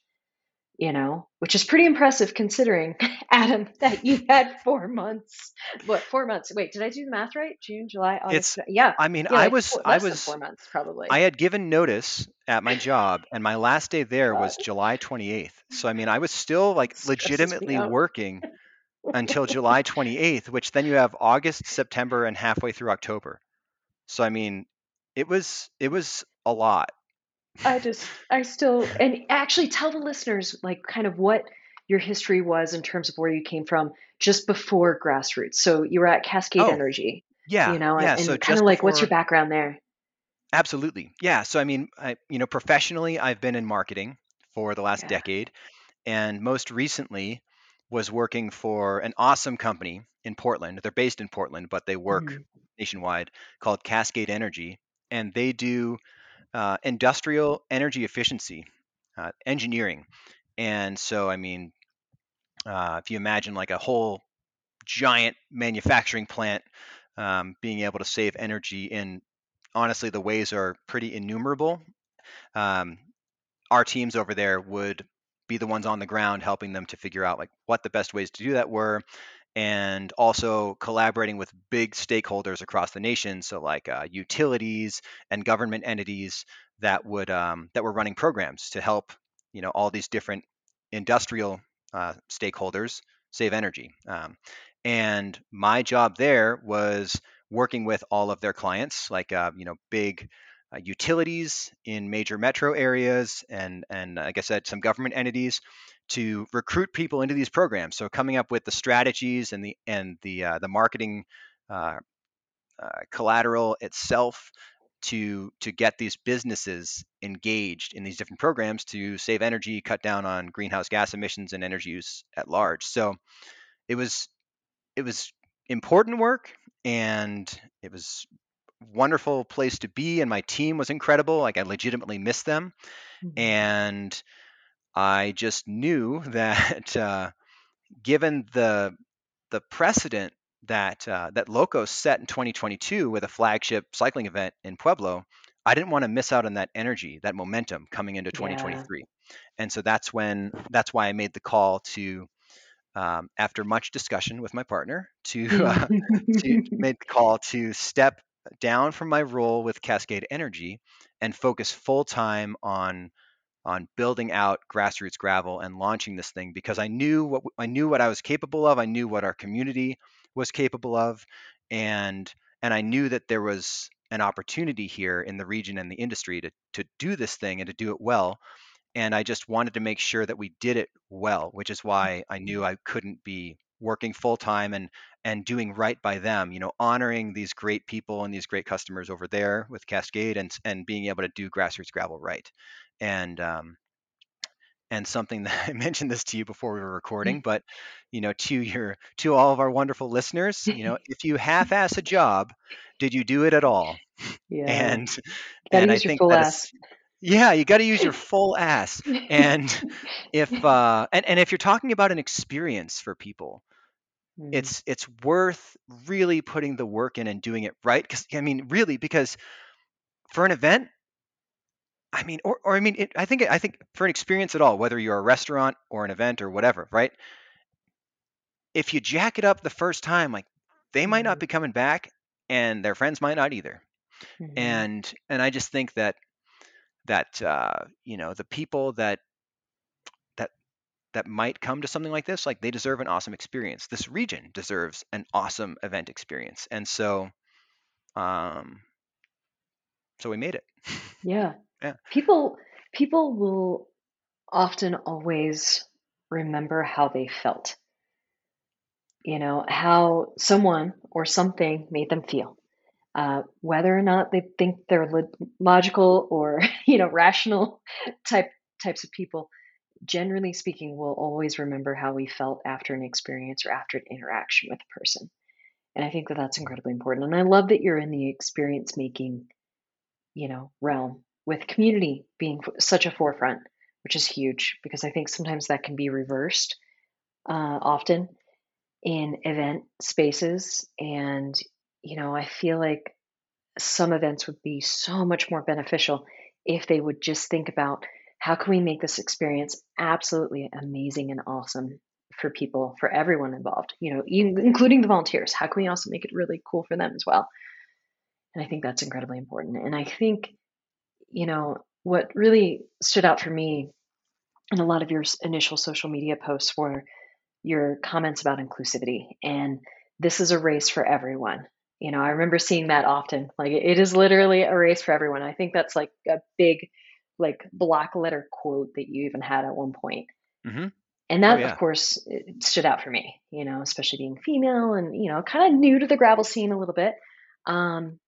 Speaker 2: you know, which is pretty impressive considering, Adam, that you had four months. What, four months? Wait, did I do the math right? June, July, August?
Speaker 3: It's.
Speaker 2: Yeah,
Speaker 3: I mean,
Speaker 2: yeah,
Speaker 3: I
Speaker 2: like
Speaker 3: was.
Speaker 2: four,
Speaker 3: I was.
Speaker 2: four months, probably.
Speaker 3: I had given notice at my job, and my last day there was July 28th. So I mean, I was still like legitimately working until July 28th, which then you have August, September, and halfway through October. So I mean, it was it was a lot.
Speaker 2: I just, I still, and actually tell the listeners, like, kind of what your history was in terms of where you came from just before grassroots. So you were at Cascade
Speaker 3: Oh,
Speaker 2: Energy, Yeah. you
Speaker 3: yeah,
Speaker 2: know, and.
Speaker 3: So
Speaker 2: kind of like, what's your background there?
Speaker 3: Absolutely. Yeah. So, I mean, I, you know, professionally, I've been in marketing for the last
Speaker 2: Yeah.
Speaker 3: decade, and most recently was working for an awesome company in Portland. They're based in Portland, but they work
Speaker 2: Mhm.
Speaker 3: nationwide called Cascade Energy, and they do uh, industrial energy efficiency uh, engineering. And so, I mean, uh, if you imagine like a whole giant manufacturing plant um, being able to save energy in honestly, the ways are pretty innumerable. Um, our teams over there would be the ones on the ground helping them to figure out like what the best ways to do that were and also collaborating with big stakeholders across the nation so like uh, utilities and government entities that would um, that were running programs to help you know all these different industrial uh, stakeholders save energy um, and my job there was working with all of their clients like uh, you know big uh, utilities in major metro areas and and like I said, some government entities to recruit people into these programs. So coming up with the strategies and the and the uh, the marketing uh, uh, collateral itself to to get these businesses engaged in these different programs to save energy, cut down on greenhouse gas emissions and energy use at large. So it was it was important work and it was wonderful place to be and my team was incredible like i legitimately missed them
Speaker 2: Mhm.
Speaker 3: and i just knew that uh, given the the precedent that uh, that locos set in 2022 with a flagship cycling event in pueblo i didn't want to miss out on that energy that momentum coming into
Speaker 2: Yeah.
Speaker 3: 2023 and so that's when that's why i made the call to um, after much discussion with my partner to uh, to made the call to step down from my role with Cascade Energy and focus full time on on building out grassroots gravel and launching this thing because I knew what I knew what I was capable of. I knew what our community was capable of, and and I knew that there was an opportunity here in the region and the industry to to do this thing and to do it well and I just wanted to make sure that we did it well, which is mm. why I knew I couldn't be working full time and and doing right by them, you know, honoring these great people and these great customers over there with Cascade and and being able to do grassroots gravel right. And um, and something that I mentioned this to you before we were recording, but you know, to your to all of our wonderful listeners, you know, if you half-ass a job, did you do it at all?
Speaker 2: Yeah.
Speaker 3: And
Speaker 2: Gotta
Speaker 3: and I think that is yeah, you got to use your full ass. And if uh and, and if you're talking about an experience for people,
Speaker 2: Mm,
Speaker 3: it's it's worth really putting the work in and doing it right. Because I mean, really, because for an event, I mean, or, or I mean, it, I think I think for an experience at all, whether you're a restaurant or an event or whatever, right? If you jack it up the first time, like they might not be coming back and their friends might not either
Speaker 2: Mhm.
Speaker 3: and and i just think that that uh, you know the people that that that might come to something like this like they deserve an awesome experience this region deserves an awesome event experience and so um so we made it
Speaker 2: Yeah.
Speaker 3: Yeah.
Speaker 2: People people will often always remember how they felt. You know, how someone or something made them feel. Uh, whether or not they think they're lo- logical or you know rational type types of people, generally speaking, will always remember how we felt after an experience or after an interaction with a person. And I think that that's incredibly important. And I love that you're in the experience making you know, realm with community being such a forefront, which is huge because I think sometimes that can be reversed uh, often in event spaces. And, you know, I feel like some events would be so much more beneficial if they would just think about how can we make this experience absolutely amazing and awesome for people, for everyone involved, you know, in- including the volunteers. How can we also make it really cool for them as well? And I think that's incredibly important. And I think you know, what really stood out for me in a lot of your initial social media posts were your comments about inclusivity. And this is a race for everyone. You know, I remember seeing that often. Like, it is literally a race for everyone. I think that's like a big, like, block letter quote that you even had at one point.
Speaker 3: hmm
Speaker 2: And
Speaker 3: Oh,
Speaker 2: that,
Speaker 3: yeah.
Speaker 2: of course, it stood out for me, you know, especially being female and, you know, kind of new to the gravel scene a little bit. Um,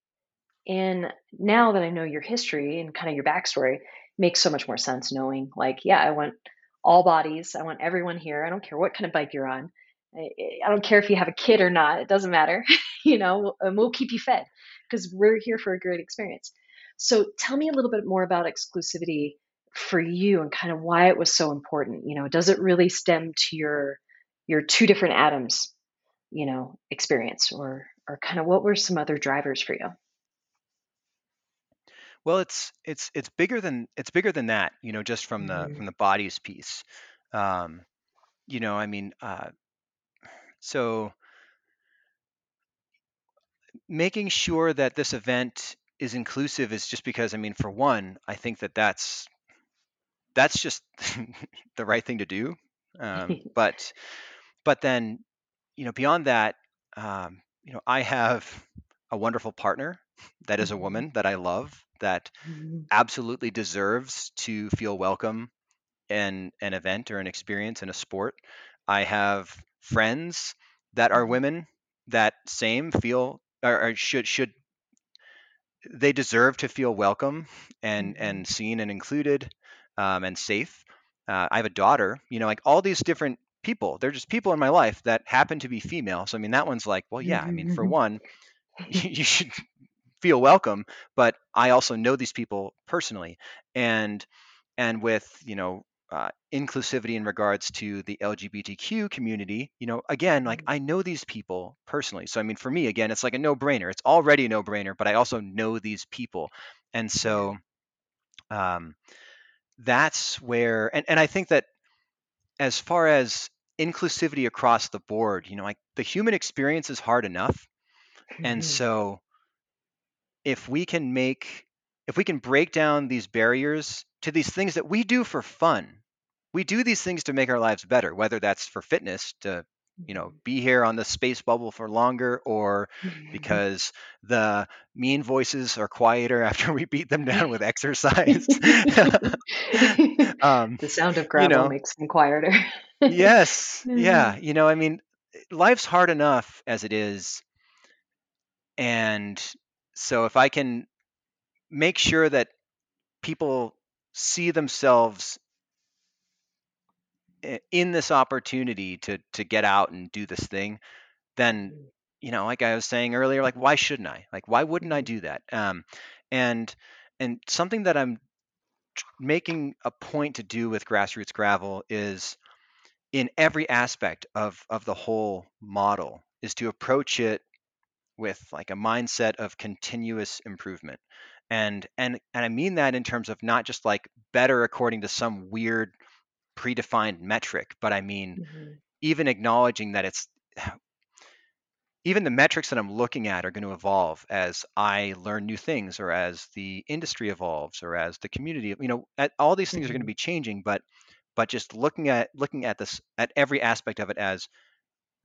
Speaker 2: and now that I know your history and kind of your backstory, makes so much more sense knowing, like, yeah, I want all bodies. I want everyone here. I don't care what kind of bike you're on. I, I don't care if you have a kid or not. It doesn't matter. you know, and we'll keep you fed because we're here for a great experience. So tell me a little bit more about exclusivity for you and kind of why it was so important. You know, does it really stem to your your two different Adams, you know, experience or or kind of what were some other drivers for you?
Speaker 3: Well, it's it's it's bigger than it's bigger than that, you know, just from the
Speaker 2: Mhm.
Speaker 3: from the bodies piece. Um, you know, I mean, uh, so making sure that this event is inclusive is just because, I mean, for one, I think that that's that's just the right thing to do. Um, but but then, you know, beyond that, um, you know, I have a wonderful partner that is a
Speaker 2: Mhm.
Speaker 3: woman that I love that
Speaker 2: Mhm.
Speaker 3: absolutely deserves to feel welcome in an event or an experience in a sport. I have friends that are
Speaker 2: Mhm.
Speaker 3: women that same feel or, or should should they deserve to feel welcome and
Speaker 2: Mhm.
Speaker 3: and seen and included um, and safe. Uh, I have a daughter, you know, like all these different people. They're just people in my life that happen to be female. So I mean, that one's like, well, yeah. I mean, for one, you should feel welcome but i also know these people personally and and with you know uh, inclusivity in regards to the lgbtq community you know again like
Speaker 2: Mhm.
Speaker 3: i know these people personally. So i mean for me again it's like a no-brainer. It's already a no-brainer but i also know these people. And so um, that's where and, and i think that as far as inclusivity across the board you know like the human experience is hard enough. And
Speaker 2: Mhm.
Speaker 3: so if we can make if we can break down these barriers to these things that we do for fun we do these things to make our lives better whether that's for fitness to you know
Speaker 2: Mhm.
Speaker 3: be here on the space bubble for longer or
Speaker 2: Mhm.
Speaker 3: because the mean voices are quieter after we beat them down with exercise um
Speaker 2: The sound of
Speaker 3: you
Speaker 2: gravel
Speaker 3: know
Speaker 2: makes them quieter.
Speaker 3: yes yeah you know i mean life's hard enough as it is and so if i can make sure that people see themselves in this opportunity to to get out and do this thing, then
Speaker 2: Mhm.
Speaker 3: you know, like I was saying earlier, like why shouldn't I? Like why wouldn't I do that? Um, and and something that I'm making a point to do with grassroots gravel is in every aspect of of the whole model is to approach it with like a mindset of continuous improvement and and and i mean that in terms of not just like better according to some weird predefined metric, but I mean,
Speaker 2: Mhm.
Speaker 3: even acknowledging that it's even the metrics that I'm looking at are going to evolve as I learn new things or as the industry evolves or as the community, you know, at, all these things are going to be changing, but but just looking at looking at this at every aspect of it as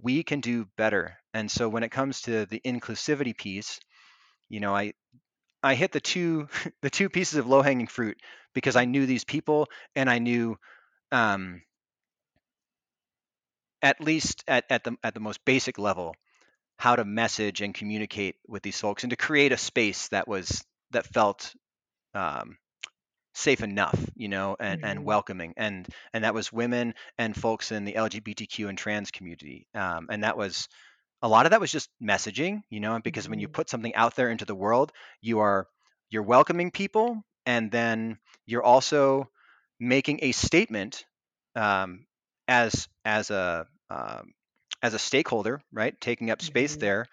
Speaker 3: we can do better. And so when it comes to the inclusivity piece, you know, I I hit the two the two pieces of low hanging fruit because I knew these people and I knew um, at least at, at the at the most basic level how to message and communicate with these folks and to create a space that was that felt um, safe enough, you know, and, and
Speaker 2: Mhm.
Speaker 3: welcoming, and and that was women and folks in the LGBTQ and trans community, um, and that was a lot of that was just messaging, you know, because when you
Speaker 2: Mhm.
Speaker 3: put something out there into the world, you are you're welcoming people, and then you're also making a statement um, as as a um, as a stakeholder, right? Taking up space
Speaker 2: Mhm.
Speaker 3: there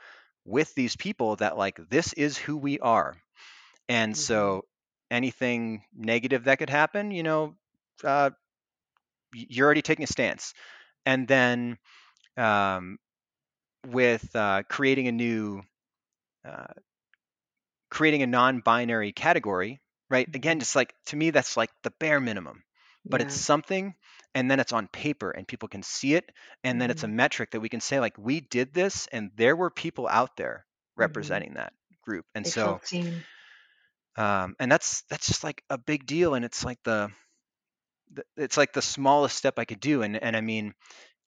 Speaker 3: with these people that like this is who we are, and
Speaker 2: Mhm.
Speaker 3: so anything negative that could happen, you know, uh, you're already taking a stance, and then um, with uh, creating a new uh, creating a non-binary category, right? Again,
Speaker 2: Mhm.
Speaker 3: just like to me, that's like the bare minimum, but it's something, and then it's on paper, and people can see it, and then it's a
Speaker 2: Mhm.
Speaker 3: metric that we can say like we did this, and there were people out there
Speaker 2: Mhm.
Speaker 3: representing that group, and
Speaker 2: They
Speaker 3: so um, and that's that's just like a big deal, and it's like the the- it's like the smallest step I could do, and and I mean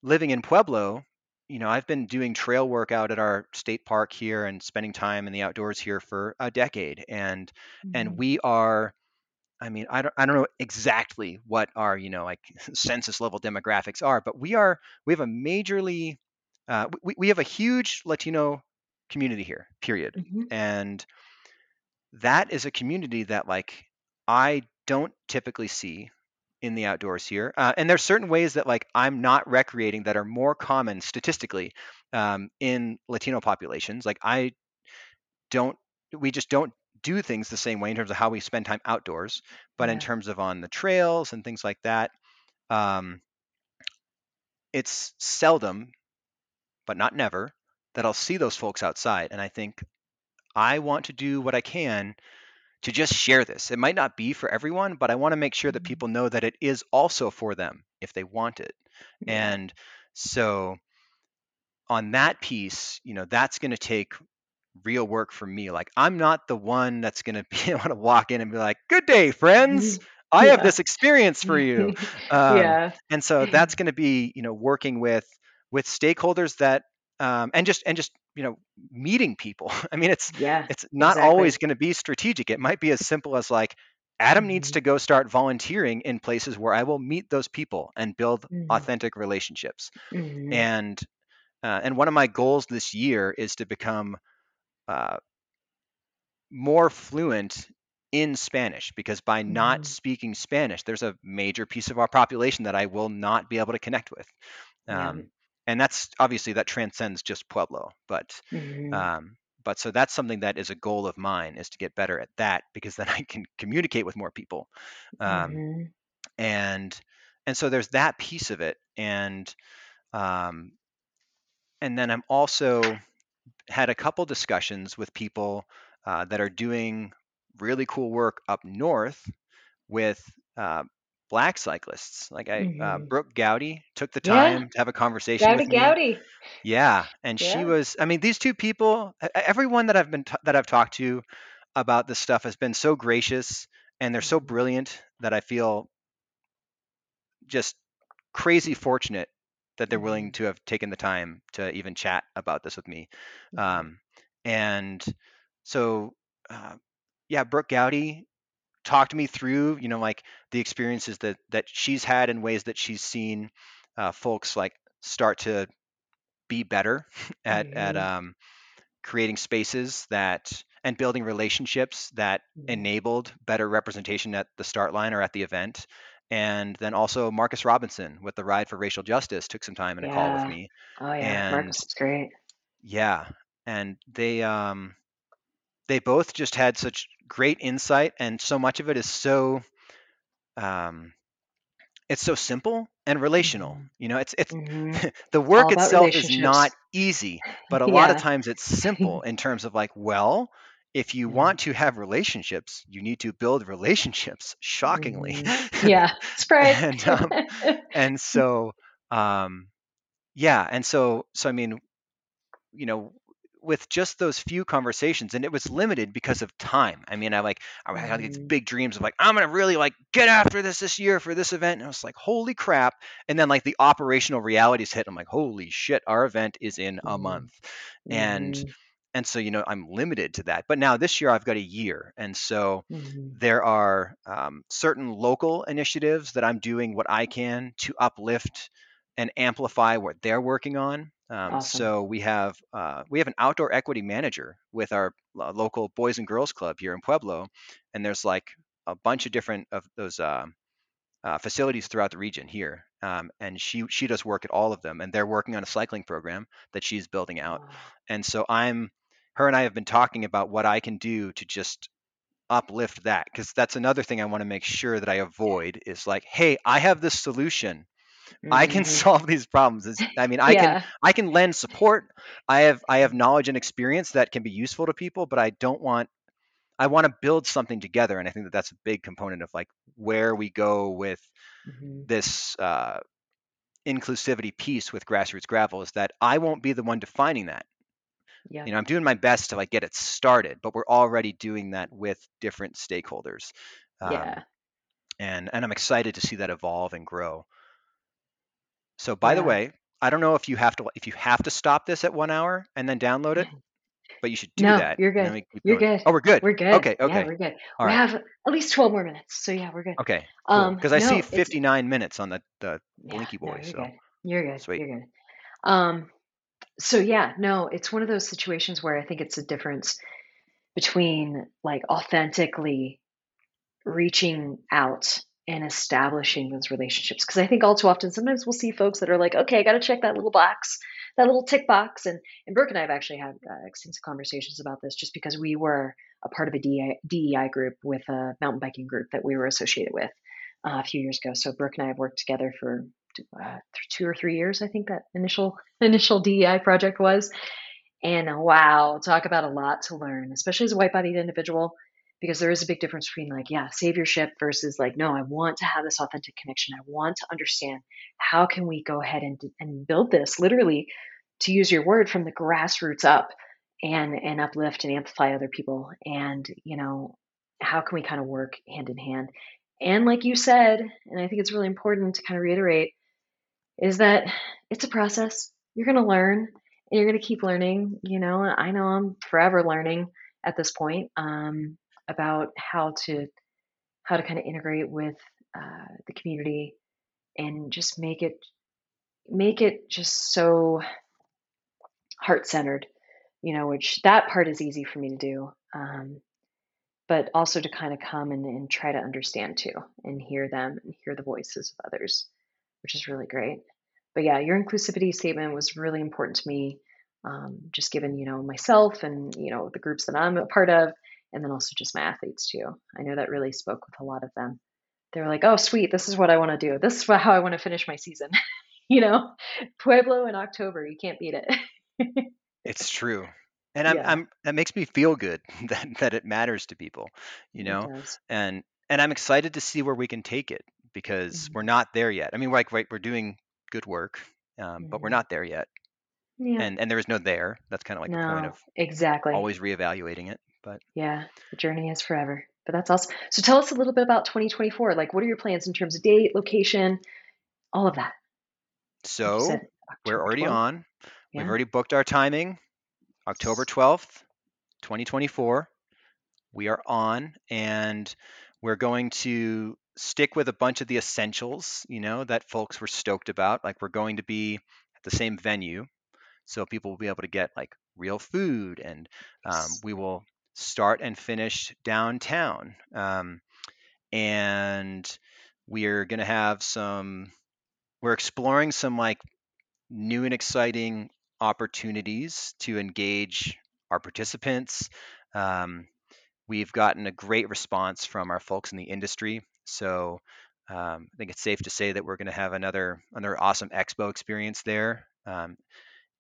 Speaker 3: living in Pueblo, you know, I've been doing trail work out at our state park here and spending time in the outdoors here for a decade. And and
Speaker 2: Mhm.
Speaker 3: we are, I mean, I don't I don't know exactly what our, you know, like census level demographics are, but we are we have a majorly uh, we, we have a huge Latino community here, period.
Speaker 2: Mhm.
Speaker 3: And that is a community that like I don't typically see in the outdoors here. Uh, and there's certain ways that like I'm not recreating that are more common statistically um, in Latino populations. Like I don't, we just don't do things the same way in terms of how we spend time outdoors, but in terms of on the trails and things like that, um, it's seldom, but not never, that I'll see those folks outside. And I think I want to do what I can to just share this. It might not be for everyone, but I want to make sure that
Speaker 2: Mhm.
Speaker 3: people know that it is also for them if they want it. And so on that piece, you know, that's going to take real work for me. Like I'm not the one that's going to be able to walk in and be like, "Good day, friends.
Speaker 2: Mhm.
Speaker 3: I have this experience for you." Um,
Speaker 2: Yeah.
Speaker 3: and so that's going to be, you know, working with with stakeholders that um, and just and just you know meeting people. I mean, it's
Speaker 2: Yeah.
Speaker 3: it's not always going to be strategic. It might be as simple as like Adam needs
Speaker 2: Mhm.
Speaker 3: to go start volunteering in places where I will meet those people and build
Speaker 2: Mhm.
Speaker 3: authentic relationships.
Speaker 2: Mhm.
Speaker 3: And uh, and one of my goals this year is to become uh, more fluent in Spanish because by not
Speaker 2: Mhm.
Speaker 3: speaking Spanish, there's a major piece of our population that I will not be able to connect with. Um, and that's obviously that transcends just Pueblo, but
Speaker 2: Mhm.
Speaker 3: um, but so that's something that is a goal of mine is to get better at that because then I can communicate with more people. Um,
Speaker 2: Mhm.
Speaker 3: and and so there's that piece of it, and um, and then I'm also had a couple discussions with people uh, that are doing really cool work up north with uh, black cyclists. Like I, uh,
Speaker 2: Mhm.
Speaker 3: Brooke Goudy took the
Speaker 2: Yeah.
Speaker 3: time to have a conversation
Speaker 2: Goudy
Speaker 3: with me.
Speaker 2: goudy.
Speaker 3: Yeah, and she was. I mean, these two people, everyone that I've been t- that I've talked to about this stuff has been so gracious, and they're so
Speaker 2: Mhm.
Speaker 3: brilliant that I feel just crazy fortunate that they're willing
Speaker 2: Mhm.
Speaker 3: to have taken the time to even chat about this with me. Um, and so, uh, yeah, Brooke Goudy talked me through, you know, like the experiences that that she's had in ways that she's seen uh, folks like start to be better at at
Speaker 2: Mhm.
Speaker 3: um, creating spaces that and building relationships that
Speaker 2: Mhm.
Speaker 3: enabled better representation at the start line or at the event. And then also Marcus Robinson with the Ride for Racial Justice took some time in a call with me.
Speaker 2: Oh yeah.
Speaker 3: And
Speaker 2: Marcus is great.
Speaker 3: yeah, and they um they both just had such great insight and so much of it is so um it's so simple and relational.
Speaker 2: Mhm.
Speaker 3: You know, it's it's
Speaker 2: Mhm.
Speaker 3: the work
Speaker 2: about
Speaker 3: itself is not easy, but a lot of times it's simple in terms of like, well, if you
Speaker 2: Yeah.
Speaker 3: want to have relationships, you need to build relationships. Shockingly,
Speaker 2: Mhm. Yeah. Spray.
Speaker 3: and um, and so um, yeah, and so so I mean, you know, with just those few conversations, and it was limited because of time. I mean, I like I had these
Speaker 2: Mhm.
Speaker 3: big dreams of like I'm gonna really like get after this this year for this event, and I was like, holy crap! And then like the operational realities hit. I'm like, holy shit, our event is in a
Speaker 2: Mhm.
Speaker 3: month, and
Speaker 2: Mhm.
Speaker 3: and so you know I'm limited to that. But now this year I've got a year, and so
Speaker 2: Mhm.
Speaker 3: there are um, certain local initiatives that I'm doing what I can to uplift and amplify what they're working on. Um,
Speaker 2: Awesome.
Speaker 3: so we have uh, we have an outdoor equity manager with our uh, local Boys and Girls Club here in Pueblo, and there's like a bunch of different of those uh, uh, facilities throughout the region here, um, and she she does work at all of them, and they're working on a cycling program that she's building out,
Speaker 2: Wow.
Speaker 3: and so I'm her and I have been talking about what I can do to just uplift that because that's another thing I want to make sure that I avoid is like, hey, I have this solution. I can
Speaker 2: Mhm.
Speaker 3: solve these problems. It's, I mean, I can I can lend support. I have I have knowledge and experience that can be useful to people, but I don't want I want to build something together, and I think that that's a big component of like where we go with
Speaker 2: Mhm.
Speaker 3: this uh, inclusivity piece with grassroots gravel is that I won't be the one defining that.
Speaker 2: Yeah.
Speaker 3: You know, I'm doing my best to like get it started, but we're already doing that with different stakeholders. Um,
Speaker 2: Yeah.
Speaker 3: and and I'm excited to see that evolve and grow. So by the way, I don't know if you have to if you have to stop this at one hour and then download it, but you should do
Speaker 2: No,
Speaker 3: that.
Speaker 2: you're good. You're
Speaker 3: going.
Speaker 2: good.
Speaker 3: Oh, we're good.
Speaker 2: We're good.
Speaker 3: Okay,
Speaker 2: Yeah,
Speaker 3: okay.
Speaker 2: we're good.
Speaker 3: All
Speaker 2: We
Speaker 3: right.
Speaker 2: have at least 12 more minutes. So yeah, we're good.
Speaker 3: Okay, cool.
Speaker 2: Um,
Speaker 3: Because I
Speaker 2: no,
Speaker 3: see 59 minutes on the the
Speaker 2: yeah,
Speaker 3: Blinky
Speaker 2: no, you're
Speaker 3: So
Speaker 2: good. You're good.
Speaker 3: sweet.
Speaker 2: You're good. Um, so yeah, no, it's one of those situations where I think it's a difference between like authentically reaching out and establishing those relationships. Because I think all too often, sometimes we'll see folks that are like, okay, I got to check that little box, that little tick box. And, and Brooke and I have actually had uh, extensive conversations about this just because we were a part of a DEI, DEI group with a mountain biking group that we were associated with uh, a few years ago. So Brooke and I have worked together for uh, two or three years, I think that initial initial DEI project was. And wow, talk about a lot to learn, especially as a white bodied individual, because there is a big difference between like, yeah, saviorship versus like, no, I want to have this authentic connection. I want to understand how can we go ahead and, and build this literally, to use your word, from the grassroots up and and uplift and amplify other people. And you know, how can we kind of work hand in hand? And like you said, and I think it's really important to kind of reiterate, is that it's a process. You're going to learn and you're going to keep learning. You know, I know I'm forever learning at this point um, about how to how to kind of integrate with uh, the community and just make it make it just so heart centered. You know, which that part is easy for me to do. Um, but also to kind of come and, and try to understand too and hear them and hear the voices of others, which is really great. But yeah, your inclusivity statement was really important to me, um, just given, you know, myself and, you know, the groups that I'm a part of, and then also just my athletes too. I know that really spoke with a lot of them. They were like, oh, sweet, this is what I want to do. This is how I want to finish my season. you know, Pueblo in October, you can't beat it.
Speaker 3: It's true. And I'm
Speaker 2: yeah,
Speaker 3: I'm that makes me feel good that that it matters to people, you know? And and I'm excited to see where we can take it because we're
Speaker 2: hmm
Speaker 3: not there yet. I mean, like right, we're doing good work, um, but we're
Speaker 2: hmm
Speaker 3: not there yet.
Speaker 2: Yeah,
Speaker 3: And and there is no there. That's kind of like the point of
Speaker 2: exactly.
Speaker 3: always reevaluating it. But
Speaker 2: Yeah, the journey is forever. But that's awesome. So tell us a little bit about 2024. Like, what are your plans in terms of date, location, all of that?
Speaker 3: So we're already
Speaker 2: 12th.
Speaker 3: on. We've already booked our timing, October 12th, 2024. We are on and we're going to stick with a bunch of the essentials, you know, that folks were stoked about. Like we're going to be at the same venue, so people will be able to get like real food, and um, we will start and finish downtown. Um, and we're going to have some. We're exploring some like new and exciting opportunities to engage our participants. Um, we've gotten a great response from our folks in the industry. So Um, I think it's safe to say that we're going to have another another awesome expo experience there. Um,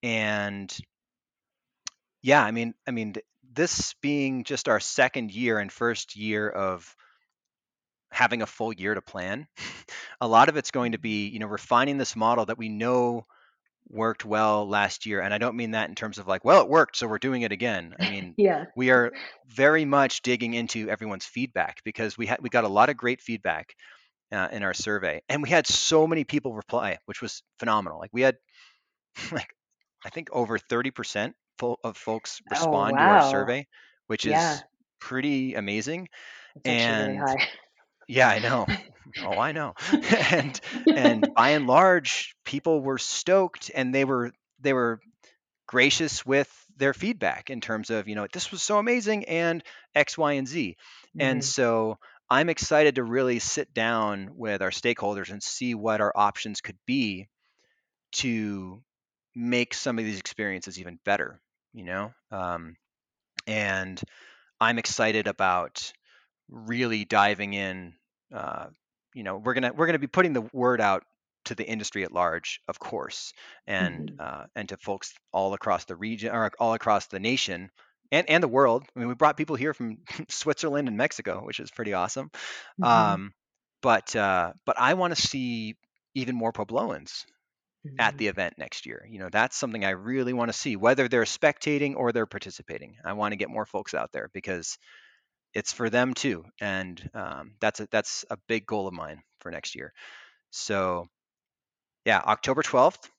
Speaker 3: and yeah, I mean, I mean, this being just our second year and first year of having a full year to plan, a lot of it's going to be, you know, refining this model that we know worked well last year. And I don't mean that in terms of like, well, it worked, so we're doing it again. I mean,
Speaker 2: Yeah.
Speaker 3: we are very much digging into everyone's feedback because we had we got a lot of great feedback uh, in our survey, and we had so many people reply, which was phenomenal. Like we had like I think over thirty percent of folks
Speaker 2: Oh,
Speaker 3: respond to our survey, which
Speaker 2: Yeah.
Speaker 3: is pretty amazing.
Speaker 2: It's really
Speaker 3: And
Speaker 2: high.
Speaker 3: yeah, I know. Oh, I know. and and by and large, people were stoked and they were they were gracious with their feedback in terms of, you know, this was so amazing and X, Y, and Z. And
Speaker 2: Mhm.
Speaker 3: so I'm excited to really sit down with our stakeholders and see what our options could be to make some of these experiences even better, you know? Um, and I'm excited about really diving in. Uh, you know, we're gonna we're gonna be putting the word out to the industry at large, of course, and
Speaker 2: Mhm.
Speaker 3: uh, and to folks all across the region or all across the nation and and the world. I mean, we brought people here from Switzerland and Mexico, which is pretty awesome.
Speaker 2: Mhm.
Speaker 3: Um, but uh, but I want to see even more Puebloans at the event next year. You know, that's something I really want to see, whether they're spectating or they're participating. I want to get more folks out there because it's for them too, and um, that's a that's a big goal of mine for next year. So yeah, October twelfth,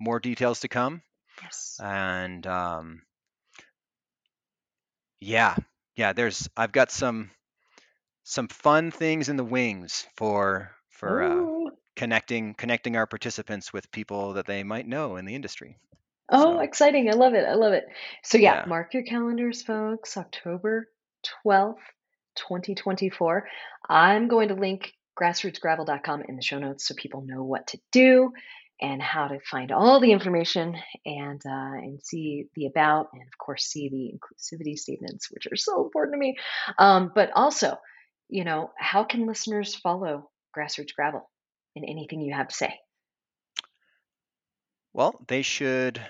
Speaker 3: more details to come,
Speaker 2: Yes.
Speaker 3: and um, yeah, yeah, there's I've got some some fun things in the wings for for uh. Connecting connecting our participants with people that they might know in the industry.
Speaker 2: Oh,
Speaker 3: So
Speaker 2: exciting. I love it. I love it. So yeah,
Speaker 3: yeah.
Speaker 2: mark your calendars, folks. October 12th, 2024. I'm going to link grassrootsgravel.com in the show notes so people know what to do and how to find all the information and uh, and see the about and of course see the inclusivity statements, which are so important to me. Um, but also, you know, how can listeners follow Grassroots Gravel in anything you have to say?
Speaker 3: Well, they should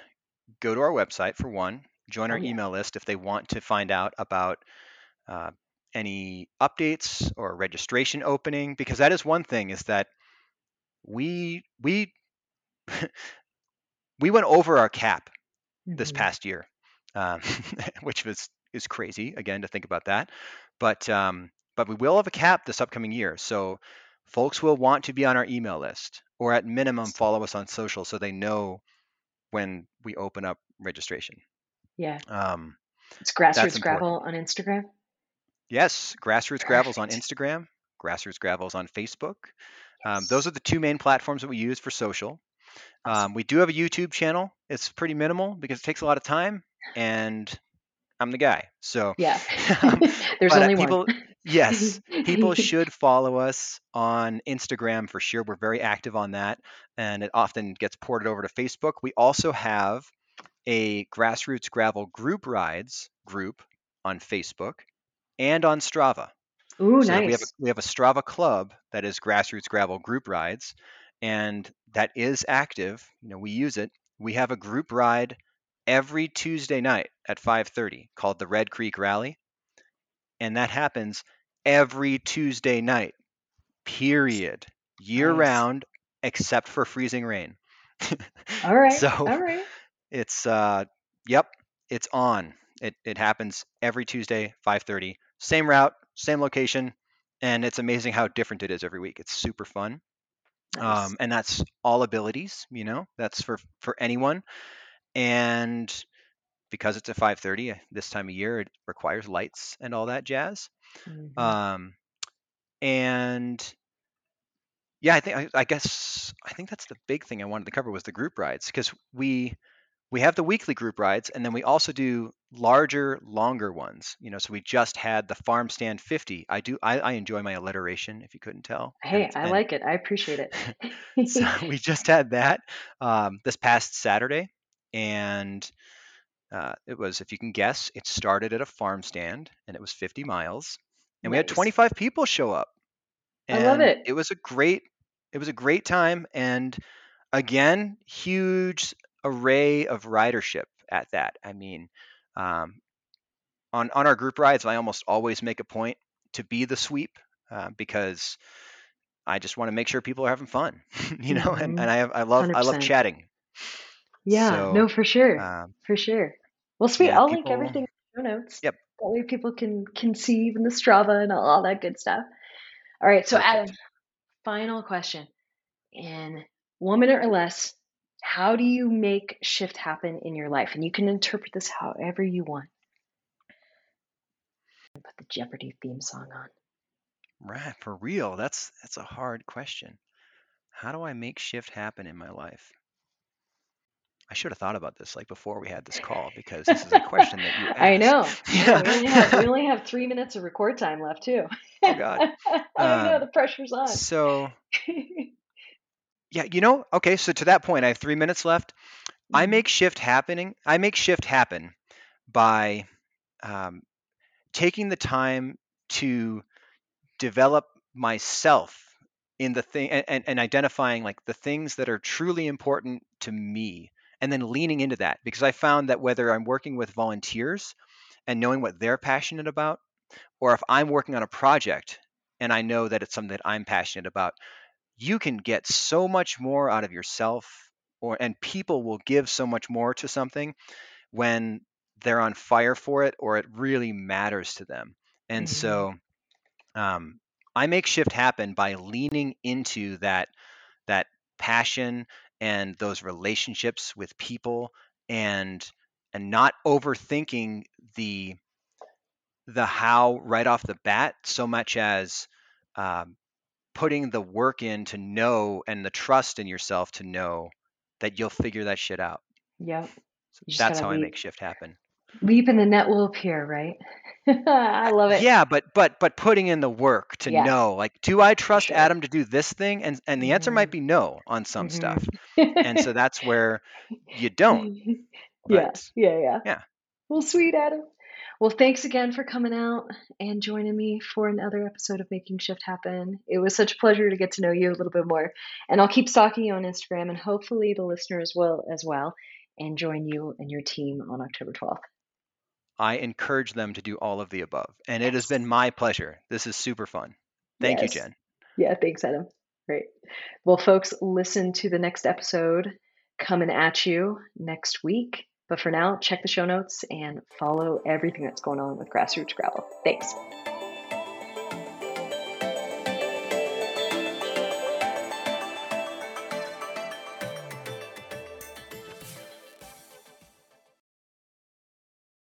Speaker 3: go to our website for one, join
Speaker 2: Oh
Speaker 3: our
Speaker 2: yeah.
Speaker 3: email list if they want to find out about uh, any updates or registration opening, because that is one thing is that we we we went over our cap this
Speaker 2: Mhm.
Speaker 3: past year, um, which was is crazy again to think about that. But um, but we will have a cap this upcoming year, so folks will want to be on our email list or at minimum follow us on social so they know when we open up registration.
Speaker 2: Yeah.
Speaker 3: Um,
Speaker 2: It's Grassroots. Gravel on Instagram.
Speaker 3: Yes, Grassroots Gravels on Instagram, Grassroots Gravels on Facebook. Um, those are the two main platforms that we use for social. Um, we do have a YouTube channel. It's pretty minimal because it takes a lot of time, and I'm the guy. So,
Speaker 2: Yeah.
Speaker 3: um,
Speaker 2: There's
Speaker 3: uh,
Speaker 2: only one.
Speaker 3: Yes, people should follow us on Instagram for sure. We're very active on that, and it often gets ported over to Facebook. We also have a Grassroots Gravel Group Rides group on Facebook and on Strava.
Speaker 2: Ooh,
Speaker 3: So we have a, we have a Strava club that is Grassroots Gravel Group Rides, and that is active. You know, we use it. We have a group ride every Tuesday night at 5:30 called the Red Creek Rally, and that happens every Tuesday night. Period. Year
Speaker 2: Nice.
Speaker 3: round, except for freezing rain.
Speaker 2: All right.
Speaker 3: so
Speaker 2: All right.
Speaker 3: it's uh, yep, it's on. It it happens every Tuesday, 5:30. Same route, same location, and it's amazing how different it is every week. It's super fun.
Speaker 2: Nice.
Speaker 3: Um, and that's all abilities, you know. That's for for anyone. And because it's a 5:30 uh, this time of year, it requires lights and all that jazz.
Speaker 2: Mhm.
Speaker 3: Um, and yeah, I think I, I guess I think that's the big thing I wanted to cover was the group rides because we we have the weekly group rides and then we also do larger longer ones you know so we just had the farm stand 50 i do i, I enjoy my alliteration if you couldn't tell
Speaker 2: Hey,
Speaker 3: and
Speaker 2: I
Speaker 3: and
Speaker 2: like it. I appreciate it.
Speaker 3: so we just had that um, this past saturday and uh, it was if you can guess it started at a farm stand and it was 50 miles and we had 25 people show up
Speaker 2: I love it.
Speaker 3: it was a great it was a great time and again huge array of ridership at that i mean um, on on our group rides i almost always make a point to be the sweep uh, because i just want to make sure people are having fun you know and,
Speaker 2: hmm
Speaker 3: and i have, i love i love chatting
Speaker 2: Yeah,
Speaker 3: so
Speaker 2: no, for sure.
Speaker 3: um,
Speaker 2: For sure. Well, sweet.
Speaker 3: yeah
Speaker 2: I'll link everything in the show notes.
Speaker 3: yep
Speaker 2: That way people can can see even the Strava and all that good stuff. All right, so Adam, final question. In one minute or less, how do you make shift happen in your life? And you can interpret this however you want. Put the Jeopardy theme song on.
Speaker 3: right for real that's that's a hard question how do i make shift happen in my life i should have thought about this like before we had this call because this is a question that you asked.
Speaker 2: I know. We only have we only have three minutes of record time left too.
Speaker 3: oh god
Speaker 2: I know the
Speaker 3: um
Speaker 2: pressure's on.
Speaker 3: so yeah you know okay so to that point i have three minutes left i
Speaker 2: Mhm.
Speaker 3: make shift happening i make shift happen by um, taking the time to develop myself in the thing and, and identifying like the things that are truly important to me and then leaning into that because i found that whether i'm working with volunteers and knowing what they're passionate about or if i'm working on a project and i know that it's something that i'm passionate about you can get so much more out of yourself or and people will give so much more to something when they're on fire for it or it really matters to them and
Speaker 2: Mhm.
Speaker 3: so um, I make shift happen by leaning into that that passion and those relationships with people and and not overthinking the the how right off the bat so much as um, putting the work in to know and the trust in yourself to know that you'll figure that shit out.
Speaker 2: Yep.
Speaker 3: So that's how I make shift happen.
Speaker 2: Leap and the net will appear, right? I love it.
Speaker 3: Yeah, but but but putting in the work to
Speaker 2: Yeah,
Speaker 3: know, like, do I trust
Speaker 2: sure.
Speaker 3: Adam to do this thing? And and the answer might
Speaker 2: hmm
Speaker 3: be no on some stuff.
Speaker 2: hmm
Speaker 3: And so that's where you don't.
Speaker 2: yeah, yeah, yeah.
Speaker 3: yeah,
Speaker 2: Well, sweet Adam. Well, thanks again for coming out and joining me for another episode of Making Shift Happen. It was such a pleasure to get to know you a little bit more. And I'll keep stalking you on Instagram, and hopefully the listeners will as well, and join you and your team on October 12th.
Speaker 3: I encourage them to do all of the above. And it has been my pleasure. This is super fun. Thank you, Jen.
Speaker 2: Yeah, thanks, Adam. Great. Well, folks, listen to the next episode coming at you next week. But for now, check the show notes and follow everything that's going on with Grassroots Gravel. Thanks.